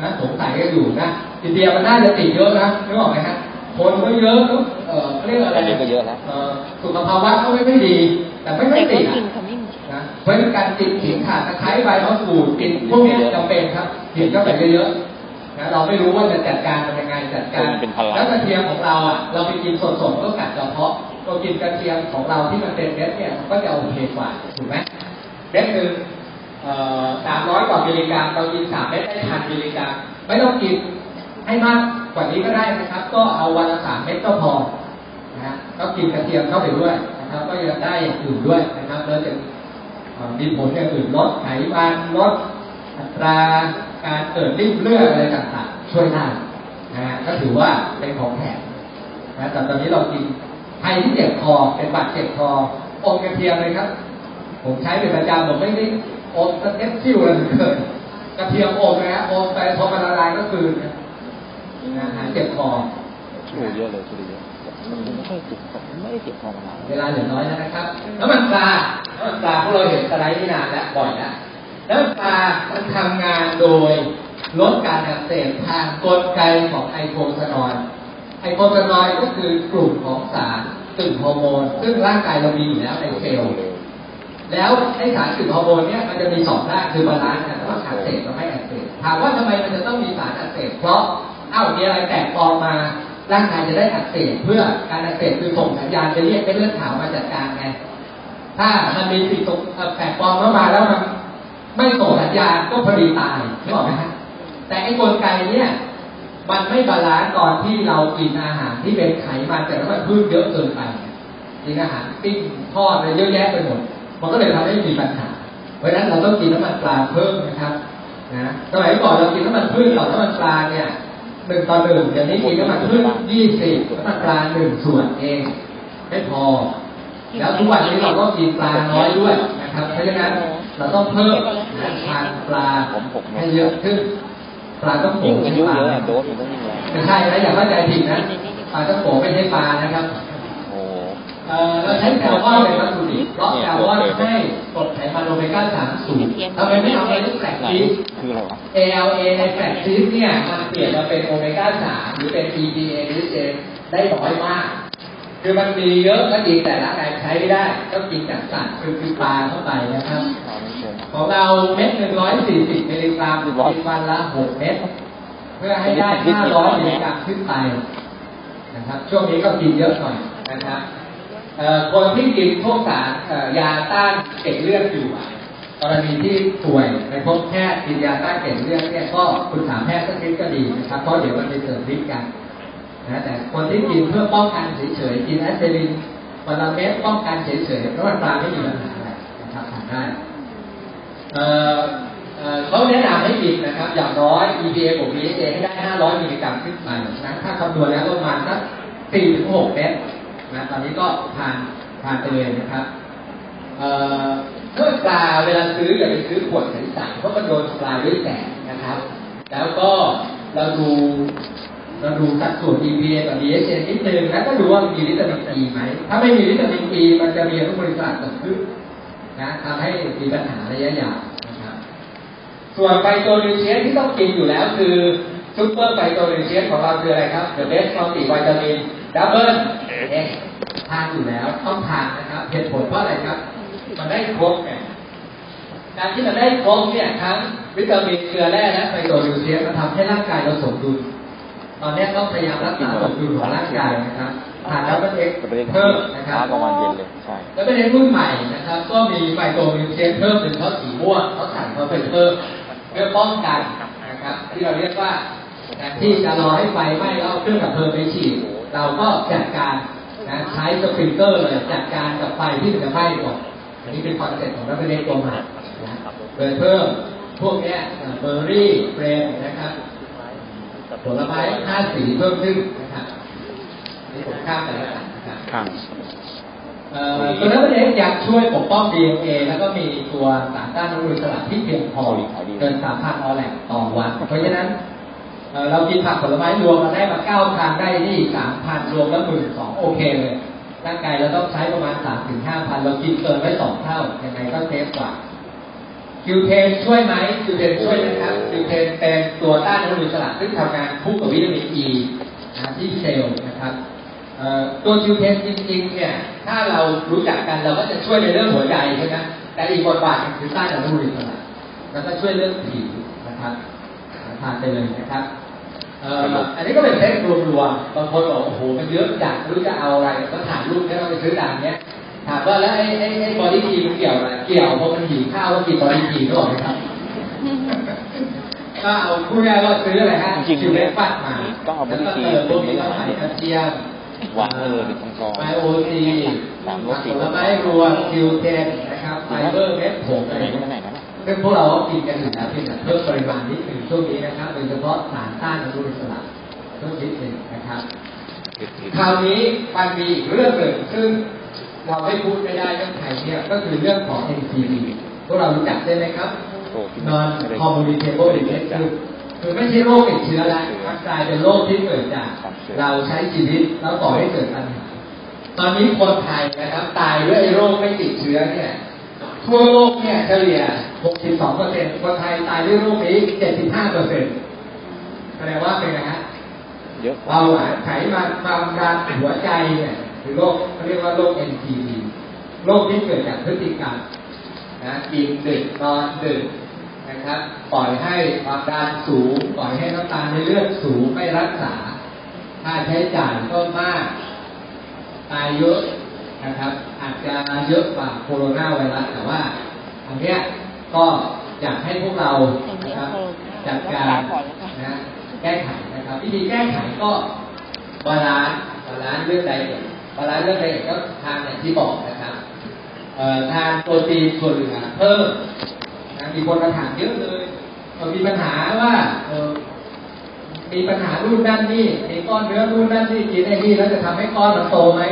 นะสงสัยกันอยู่นะอินเดียมันน่าจะติดเยอะนะนึกออกไหมฮะคนก็เยอะแล้วเออเขาเรียกอะไรอันนี้ก็เยอะแล้วเอ่อสุขภาวะเขาไม่ค่อยดี แต่ไม่ค่อยแต่ติก็ดกินอะเขาไม่หมดนะเพราะฉะนั้นการกินขิงข่าตะไคร้ใบมะกรูดกินพวกนี้จำเป็นครับกินเข้าไปเยอะๆ นะเราไม่รู้ว่าจะจัดการมันยังไงจัดการมันเป็นพลังแล้วกระเทียมของเราอะ เราไปกินสดๆก็กัดกระเพาะเรากินกระเทียมของเราที่มันเป็นเม็ดเนี่ยมันก็จะโอเคกว่าถูกไหมเม็ดหนึ่งสามร้อยกว่ามิลลิกรัมเรากินสามเม็ดได้พันมิลลิกรัมไม่ต้องกินให้มากกว่านี้ก็ได้นะครับ ก็เอาวันละสามเม็ดก็พอนะฮะก็กินกระเทียมเข้าไปด้วยนะครับ ก็ยังได้อย่างอื่นด้วยนะครับแล้วจะเอ่อมีผลอย่างอื่นลดไขมันลด อัตราการเกิดริ่มเลือดอะไรต่างๆช่วยได้นะฮะก็ถือว่าเป็นของแถมนะแต่ตอนนี้เรากินใครที่เจ็บคอเป็นบาดเจ็บคออมกระเทียมเลยครับ ผมใช้เป็นประจำผมไม่ได้อม Strepsils อะไรเลยกระเทียมอมนะฮะอมไปพอมันละลายก็คือนะหายเจ็บคอโอ้เยอะเลยคือเยอะมันไม่ค่อยเจ็บคอไม่ได้เจ็บคอมานานเวลาเหลือน้อยแล้วนะครับ น้ำมันปลาน้ำมันปลาพวกเราเห็นสไลด์นี่นานแล้วบ่อยแล้ว น้ำมันปลามันทำงานโดยลดการอักเสบทางกลไกของ eicosanoid eicosanoid ก็คือกลุ่มของสารกึ่งฮอร์โมน ซึ่งร่างกายเรามีอยู่แล้วในเซลล์ แล้วไอ้สารกึ่งฮอร์โมนเนี่ยมันจะมีสองด้านคือ balance กันระหว่างอักเสบกับไม่อักเสบถามว่าทำไมมันจะต้องมีสารอักเสบเพราะเอ้ามีอะไรแปลกปลอมมาร่างกายจะได้อักเสบเพื่อการอักเสบคือส่งสัญญาณไปเรียกเม็ดเลือดขาวมาจัดการไงถ้ามันมีสิ่งตกแปลกปลอมเข้ามาแล้วมัน ไม่ส่งสัญญาณก็พอดีตายนึกออกไหมฮะแต่ไอ้กลไกเนี่ยมันไม่ balance ตอนที่เรากินอาหารที่เป็นไขมันแต่น้ำมันพืชเยอะเกินไปกินอาหารปิ้งทอดอะไรเยอะแยะไปหมด มันก็เลยทำให้มีปัญหา เพราะฉะนั้นเราต้องกินน้ำมันปลาเพิ่มนะครับนะสมัยก่อนเรากินน้ำมันพืชต่อน้ำมันปลาเนี่ยหนึ่งต่อหนึ่งเดี๋ยวนี้กินน้ำมันพืชยี่สิบน้ำมันปลาหนึ่งส่วนเองไม่พอ แล้วทุกวันนี้เราก็กินปลาน้อยด้วยนะครับ เพราะฉะนั้นเราต้องเพิ่มทานปลาให้เยอะขึ้นปลาต้องโขยิ่งงอาใช่ยุปลาเยอะอะโดสมันต้องยิ่งแรงไม่ใช่นะอย่าเข้าใจผิดนะปลาต้องโขงไม่ใช่ปลานะครับโอ้เอ่อเราใช้แซลมอนเป็นวัตถุดิบเพราะแซลมอนให้กรดไขมันโอเมก้าสามสูงทำไมไม่เอาไอ้ลูกแฟลกไหนซีสคืออะไรวะ ALA ในแฟลกซีสเนี่ยมันเปลี่ยนมาเป็นโอเมก้าสามหรือเป็น EPA หรือ J ได้น้อยมาก คือมันมีเยอะก็ดีแต่ละกายใช้ไม่ได้ต้องกินจากสัตว์คือคือปลาเข้าไปนะครับ ของเราเม็ดหนึ่งร้อยสี่สิบมิลลิกรัมกินวันละหกเม็ดเพื่อให้ได้ห้าร้อยมิลลิกรัมขึ้นไปนะครับ ช่วงนี้ก็กินเยอะหน่อยนะครับคนที่กินพวกสารยาต้านเกล็ดเลือดอยู่กรณีที่ป่วยไปพบแพทย์กินยาต้านเกล็ดเลือดเนี่ยก็ปรึกษาแพทย์สักนิดก็ดีนะครับเพราะเดี๋ยวมันไปเสริมฤทธิ์กัน นะแต่คนที่กินเพื่อป้องกันเฉยๆกินแอสไพรินวันละเม็ดป้องกันเฉยๆแล้วมันปลาไม่มีปัญหาอะไรนะครับทานได้เอ่อเขาแนะนำให้กินนะครับ อย่างน้อย EPA บวก DHA ให้ได้ 500 มิลลิกรัมขึ้นไปนะถ้าคำนวณแล้วประมาณสัก4ถึง6เม็ดนะตอนนี้ก็ทานทานไปเลยนะครับเอ่อเมื่อปลาเวลาซื้ออย่าไปซื้อขวดใสๆเพราะมันโดนทำลายด้วยแสงนะครับ แล้วก็เราดู เราดูสัดส่วน EPA กับ DHA นิดนึงแล้วก็ดูว่ามีวิตามิน E ไหม ถ้าไม่มีวิตามิน E มันจะมีอนุมูลอิสระเกิดขึ้นนะทำให้มีปัญหาระยะยาวนะครับส่วนไฟโตนิวเทียนที่ต้องกินอยู่แล้วคือซุปเปอร์ไฟโตนิวเทียนของเราคืออะไรครับ The best multi vitamin double X ทานอยู่แล้วต้องทานนะครับเหตุผลเพราะอะไรครับ มันได้ครบไงการที่มันได้ครบเนี่ยทั้งวิตามินเกลือแร่และ phytonutrient มันทำให้ร่างกายเราสมดุล ตอนนี้ต้องพยายามรักษาสมดุลของร่างกายนะครับทาน Double X จะไปเรียนเพิ่มนะครัเช้าบกลางวันเย็นเลยใช่แล้วประเด็นรุ่นใหม่นะครับ ก็มี phytonutrient เพิ่มเป็นเพราะสีม่วงเขาใส่เขาเป็นเพิ่มเพื่อป้องกันนะครับที่เราเรียกว่าแทนที่จะรอให้ไฟไหม้แล้วเอาเครื่องดับเพลิงไปฉีดเราก็จัดการนะใช้สปริงเกอร์เลยจัดการกับไฟที่มันจะไหม้ก่อนอันนี้เป็น concept ของ Double ตัวใหม่นะโดยเพิ่มพวกเนี้ย berry blend นะครับ ผลไม้ห้าสีเพิ่มขึ้นนะครับนี่ผมข้ามไปแล้วกันนะครับครับเอ่อตัวนั้นเองอยากช่วยปกป้อง DNA แล้วก็มีตัวสารต้านอนุมูลอิสระที่เพียงพอเกิน3,000 ORAC ต่อวัน เพราะฉะนั้นเอ่อเรากินผักผลไม้รวมมาได้มา9,000ได้นี่3,000รวมแล้วหมื่นสองโอเคเลยร่างกายเราต้องใช้ประมาณ3ถึง5,000เรากินเกินไว้สองเท่ายังไงก็ safe กว่า คิวเทนช่วยไหมคิวเทนช่วยนะครับคิวเทนเป็นตัวต้านอนุมูลอิสระซึ่งทำงานคู่กับวิตามินอีนะที่เซลล์นะครับเอ่อตัวคิวเทนจริงๆเนี่ยถ้าเรารู้จักกันเราก็จะช่วยในเรื่องหัวใจใช่ไหมแต่อีกบทบาทหนึ่งคือต้านอนุมูลอิสระแล้วก็ช่วยเรื่องผิวนะครับทานไปเลยนะครับเอ่ออันนี้ก็เป็นเซ็ตรวมๆบางคนบอกโอ้โหมันเยอะจัดไม่รู้จะเอาอะไรก็ถ่ายรูปให้เราไปซื้อตามเนี้ย ถามว่าแล้วไอ้ไอ้ไอ้บอดี้ทีมันเกี่ยวอะไรเกี่ยวเพราะมันหิวข้าวก็กินบอดี้ทีก็บอกไหมครับก็เอาพูดง่ายๆว่าซื้ออะไรฮะจริงๆคิวเล็กฟัดมาต้องเอาแล้วก็ body เติมพวก tea นี้เข้าไปกระเทียมวางไว้เลยเป็นก้อนๆไบโอซีสามรสผสี่รลสไม้รวมคิวเทนนะครับไฟเบอร์เม็ดผงไหอะนไรนั่เงี้นยไหนนั่นซึ่งพวกเราก็กินกันอยู่แล้วเพียงแต่เพิ่มปริมาณนิดหนึ่งช่วงนี้นะครับโดยเฉพาะสารต้านอนุมูลอิสระเพิ่มนิดหนึ่งนะครับ คราวนี้มันมีอีกเรื่องหนึ่งซึ่ง เราไม่พูดไม่ได้เรื่องไทยเนี่ยก็คือเรื่องของ NCD พวกเรารู้จักได้ไหมครับโอ้ที่ non ไม่ได้ communicable disease คือคือไม่ใช่โรคติดเชื้อแล้วมันกลายเป็นโรคที่เกิดจาก เราใช้ชีวิตแล้วก่อให้เกิดปัญหาตอนนี้คนไทยนะครับตายด้วยไอ้โรคไม่ติดเชื้อเนี่ยทั่วโลกเนี่ยเฉลี่ย 62เปอร์เซ็นต์คนไทยตายด้วยโรคนี้ 75เปอร์เซ็นต์แสดงว่าเป็นไงฮะเยอะเบาหวานไขมันความดันหัวใจเนี่ย คือโรคเขาเรียกว่าโรค NTD โรคที่เกิดจากพฤติกรรมนะกินดึกนอนดึกนะครับ ปล่อยให้ความดันสูง ปล่อยให้น้ำตาลในเลือดสูงไม่รักษา ค่าใช้จ่ายก็มาก ตายเยอะนะครับ อาจจะเยอะกว่าโคโรนาไวรัสแต่ว่าอันเนี้ยก็อยากให้พวกเรานะครับจัดการนะแก้ไขนะครับ วิธีแก้ไขก็ balance balance เรื่องใดเอ่ย balance เรื่องใดเอ่ยก็ทานอย่างที่บอกนะครับทานโปรตีนส่วนเหลือเพิ่มนะมีคนมาถามเยอะเลยมีปัญหาว่ามีปัญหารุ่นนั่นนี่มีก้อนเนื้อรุ่นนั่นนี่กินไอ้นี่แล้วจะทำให้ก้อนมันโตไหม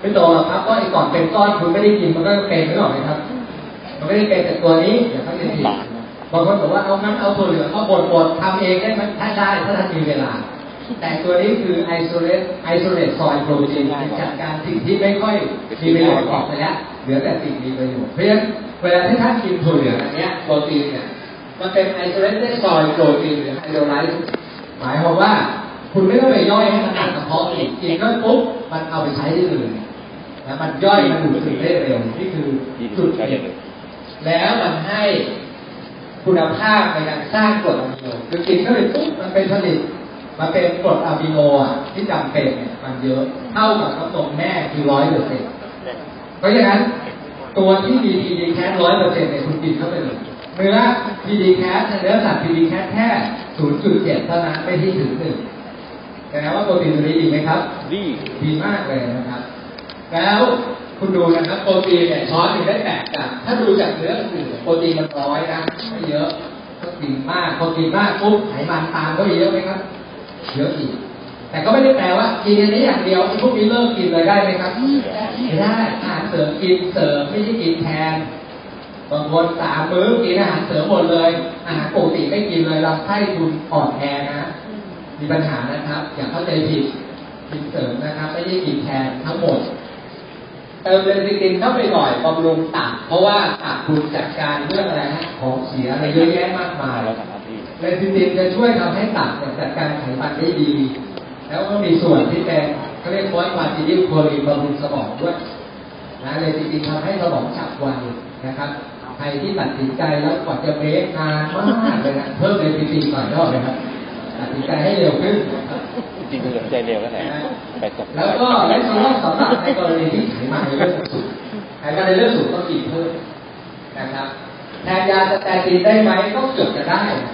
ไม่โตหรอกครับก็ไอ้ก่อนเป็นก้อนคุณไม่ได้กินมันก็เป็นไม่หรอกไหมครับ มันไม่ได้เป็นแต่ตัวนี้เดี๋ยวเขาจะผิดบางคนบอกว่าเอางั้นเอาถั่วเหลือก็บดบดทำเองได้ไหมถ้าได้ถ้าท่านมีเวลา แต่ตัวนี้คือ isolate isolate soy protein จัดการสิ่งที่ไม่ค่อยมีประโยชน์ออกไปแล้วเหลือแต่สิ่งมีประโยชน์เพราะฉะนั้นเวลาที่ท่านกินถั่วเหลืองอันเนี้ยโปรตีนเนี่ยมันเป็น isolated soy protein หรือ hydrolyzed หมายความว่า คุณไม่ต้องไปย่อยให้มันหนักกระเพาะอีกกินก็ปุ๊บมันเอาไปใช้ได้เลยนะมันย่อยมันดูดซึมได้เร็วนี่คือยี่สิจุดบใช่เด่นเลยแล้วมันให้คุณภาพในการสร้างกรดอะมิโนคือกินเข้าไปปุ๊บมันเป็นผลิต มันเป็นกรดอะมิโนอะที่จำเป็นเนี่ยมันเยอะเท่ากับน้ำนมแม่คือร้อยเปอร์เซ็นต์เพราะฉะนั้น ตัวที่มี PD cat ร้อยเปอร์เซ็นต์เนี่ยคุณกินเข้าไปเลยเนื้อ PD cat เนื้อสัตว์ PD cat แค่0.7เจ็ดเท่านั้นไม่ที่ถึงหนึ่งแสดงว่าโปรตีนตัวนี้ดีไหมครับ ดีดีมากเลยนะครับ แล้วคุณดูนะครับโปรตีนเนี่ยช้อนหนึ่งได้แปดกรัมถ้าดูจากเนื้ออื่นโปรตีนมันร้อยนะไม่เยอะก็กินมากพอกินมากปุ๊บไขมันตามก็เยอะไหมครับ เยอะอีก แต่ก็ไม่ได้แปลว่ากินอันนี้อย่างเดียวพวกนี้เลิกกินเลยได้ไหมครับไม่ได้อาหารเสริมกินเสริมไม่ใช่กินแทนบางคนสามมื้อกินอาหารเสริมหมดเลย อาหารปกติไม่กินเลยลำไส้คุณอ่อนแอนะ มีปัญหานะครับ อย่าเข้าใจผิดกินเสริมนะครับ ไม่ได้กินแทนทั้งหมดเติมเลนซิตินเข้าไปหน่อยบำรุงตับเพราะว่าตับคุณจัดการเรื่องอะไรฮะของเสียอะไรเยอะแยะมากมาย แล้วทำหน้าที่เลนซิตินจะช่วยทำให้ตับเนี่ยจัดการไขมันได้ดี แล้วก็มีส่วนที่เป็นเขาเรียกว่า phosphatidylcholine บำรุงสมองด้วยนะ lecithin ทำให้สมองฉับไวนะครับใครที่ตัดสินใจแล้วกว่าจะเบรกนานมากเลยนะเพิ่ม lecithin หน่อยก็เลยครับตัดสินใจให้เร็วขึ้นนะครับจริงๆเหลือใจเร็วแล้วแหละไปจับแล้วก็และสำหรับสำหรับในกรณีที่ไขมันในเลือดสูงไขมันในเลือดสูงก็กินเพิ่มนะครับแทนยา statin ได้ไหมก็เกือบจะได้นะ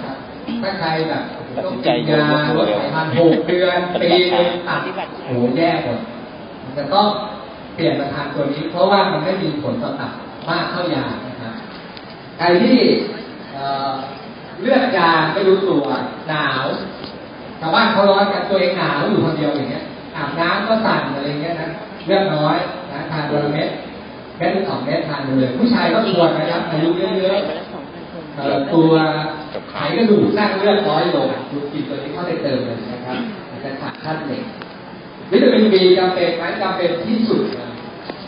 ครับ ถ้าใครแบบต้องกินยาลดไขมันหกเดือนปีนึงตัดโอ้โหแย่หมดมันจะต้องเปลี่ยนมาทานตัวนี้ เพราะว่ามันไม่มีผลต่อตับมากเท่ายานะครับใครที่เลือดจาไม่รู้ตัวหนาวชาวบ้านเขาร้อนกันตัวเองหนาวอยู่คนเดียวอย่างเงี้ยอาบน้ำก็สั่นอะไรเงี้ยนะเลือดน้อยนะทานวันละเม็ดเม็ดสองเม็ดทานเลย ผู้ชายก็ควรนะครับอายุเยอะๆเอ่ อตัวไขกระดูกสร้างเลือดน้อยลงคุณกินตัวนี้เข้าไปเติมเลยนะครับมันจะขาดธาตุเหล็กวิตามินบีจำเป็นไหมจำเป็นที่สุดนะ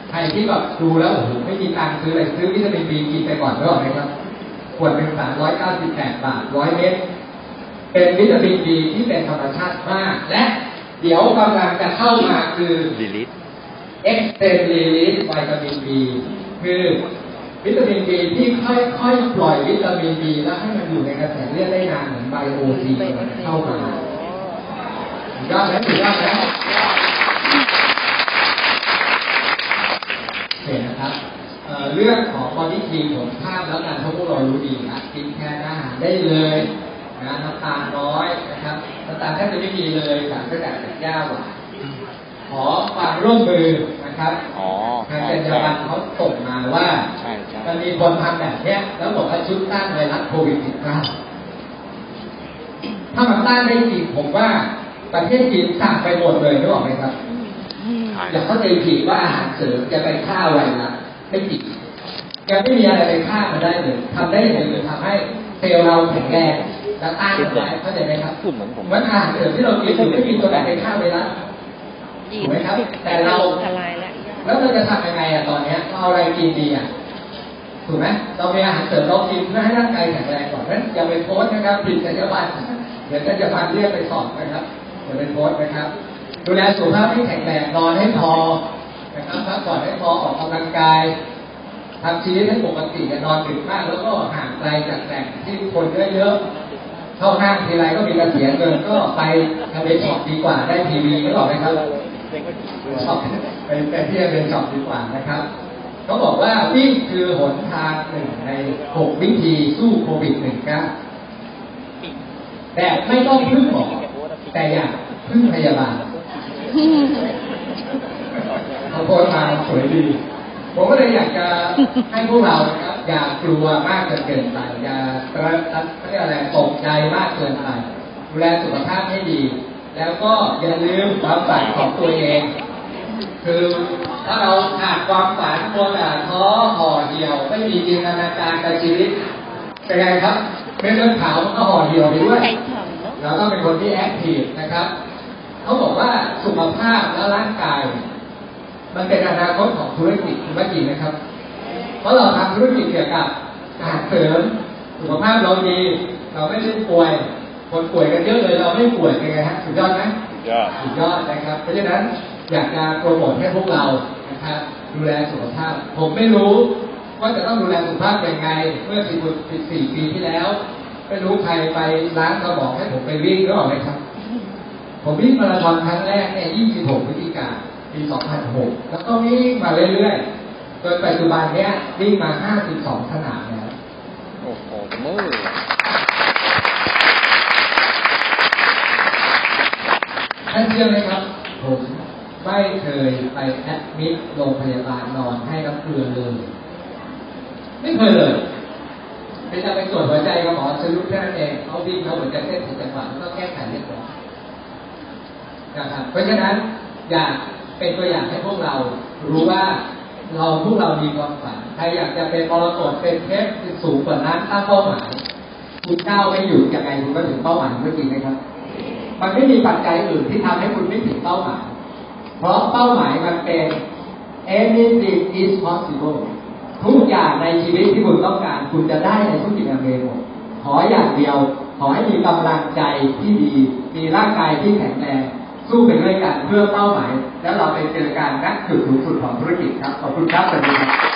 ใครที่แบบดูแล้วโอ้โหไม่มีตังค์ซื้ออะไรซื้อวิตามินบีกินไปก่อนก็ได้ไหมครับขวดเป็นสามร้อยเก้าสิบแปดบาทร้อยเม็ดเป็นวิตามินดีที่เป็นธรรมชาติมาก และเดี๋ยวกำลังจะเข้ามาคือดีลิท extend release วิตามิน B คือ วิตามิน B ที่ค่อยๆปล่อยวิตามิน B แล้วให้มันอยู่ในกระแสเลือดได้นานเหมือน Bio C มันเข้ามาสุดยอดไหมสุดยอดไหมเห็นนะครับเอ่อเรื่องของ BodyKey ผมผ่านแล้วกันเพราะพวกเรารู้ดีนะกินแทนอาหารได้เลยนะน้ำตาลน้อยนะครับน้ำตาลแทบจะไม่มีเลยสารสกัดจากหญ้าหวานขอความร่วมมือ นะครับอ๋อทางใช่จัญญาใช่บันเขาส่งมาว่าใช่ใช่มันมีคนทำแบบเนี้ยแล้วบอกว่าชุดต้านไวรัสโควิด -19 ถ้ามันต้านได้จริงผมว่าประเทศจีนสั่งไปหมดเลยนึกออกไหมครับใช่อย่าเข้าใจผิดว่าอาหารเสริมจะไปฆ่าไวรัสไม่จริงยังไม่มีอะไรไปฆ่ามันได้เลยทำได้อย่างเดียวทำให้เซลล์เราแข็งแรงและต้านมันไว้เข้าใจไหมครับพูดเหมือนผมเหมือนอาหารเสริมที่เรากินอยู่ไม่มีตัวไหนไปฆ่าไวรัสยีถูกไหมครับ แต่เราทลาย แล้วเราจะทำยังไงอะตอนเนี้ยเราอาอะไรกินดีอะถูกไหมเรามีอาหารเสริมเรากินเพื่อให้ร่างกายแข็งแรงก่อนนั้นอย่าไปโพสนะครับผิดจรรยาบรรณเดี๋ยวจรรยาบรรณเรียกไปสอบนะครับอย่าไปโพสนะครับ ดูแลสุขภาพให้แข็งแรงนอนให้พอนะครับพักผ่อนให้พอออกกำลังกายทำชีวิตให้ปกติอย่านอนดึกมาก แล้วก็ห่างไกลจากแหล่งที่คนเยอะๆเข้าห้างทีไรก็มีกระเสียเงินก็ไปทำเป็นช็อปดีกว่าได้ทีวีก็บอกไหมครับ ช็อปไปไปที่เรียนช็อปดีกว่านะครับเขาบอกว่าวิ่งคือหนทางหนึ่งในหกวิธีสู้โควิด -19 แต่ไม่ต้องพึ่งหมอแต่อยากพึ่งพยาบาลเขาโพสมาสวยดี ผมก็เลยอยากจะให้พวกเรานะครับอย่ากลัวมากจนเกินไปอย่าตระเขาเรียกอะไรตกใจมากเกินไปดูแลสุขภาพให้ดี แล้วก็อย่าลืมความฝันของตัวเอง คือถ้าเราขาดความฝันมัวแต่ท้อห่อเหี่ยว ไม่มีจินตนาการกับชีวิตเป็นไงครับเม็ดเลือดขาวมันก็ห่อเหี่ยวไปด้วยเนาะเราต้องเป็นคนที่แอคทีฟนะครับเขาบอกว่าสุขภาพและร่างกาย มันเป็นอนาคตของธุรกิจคุณว่าจริงไหมครับ เพราะเราทำธุรกิจเกี่ยวกับอาหารเสริมสุขภาพเราดี เราไม่ได้ป่วย คนป่วยกันเยอะเลยเราไม่ป่วยเป็นไงฮะสุดยอดไหมยอดสุดยอดนะครับ เพราะฉะนั้นอยากจะโปรโมทให้พวกเรานะครับดูแลสุขภาพ ผมไม่รู้ว่าจะต้องดูแลสุขภาพยังไง เมื่อ10 14ปีที่แล้วไม่รู้ใครไปร้านเขาบอกให้ผมไปวิ่งก็บอกเลยครับ ผมวิ่งมาราธอนครั้งแรกเนี่ย26พฤศจิกาปี 2006 แล้วก็วิ่งมาเรื่อยๆโดยปัจจุบันเนี้ยวิ่งมา 52 สนามแล้วโอ้โหเมื่อ ท่านเชื่อไหมครับ ผมไม่เคยไปแอดมิดโรงพยาบาลนอนให้น้ำเกลือเลย ไม่เคยเลยเป็นจะไปตรวจหัวใจกับหมอสรุปแค่นั้นเองเขาวิ่งเขาเหัวใจเต้นผิดจังหวะแล้วก็แก้ไขเรียบร้อยนะครับเพราะฉะนั้นอยากเป็นตัวอย่างให้พวกเรารู้ว่าเราพวกเรามีความฝันใครอยากจะเป็นมรกตเป็นเทพสูงกว่านั้นตั้งเป้าหมายคุณก้าวไม่หยุดยังไงคุณก็ถึงเป้าหมายเมื่อกี้นะครับ มันไม่มีปัจจัยอื่นที่ทำให้คุณไม่ถึงเป้าหมาย เพราะเป้าหมายมันเป็น anything is possible ทุกอย่างในชีวิตที่คุณต้องการ คุณจะได้ในทุกสิ่งอย่างเดียวขออย่างเดียว ขอให้มีกำลังใจที่ดี มีร่างกายที่แข็งแรงสู้ไปด้วยกันเพื่อเป้าหมาย แล้วเราไปเจอกันณจุดสูงสุดของธุรกิจครับ ขอบคุณครับสวัสดีครับ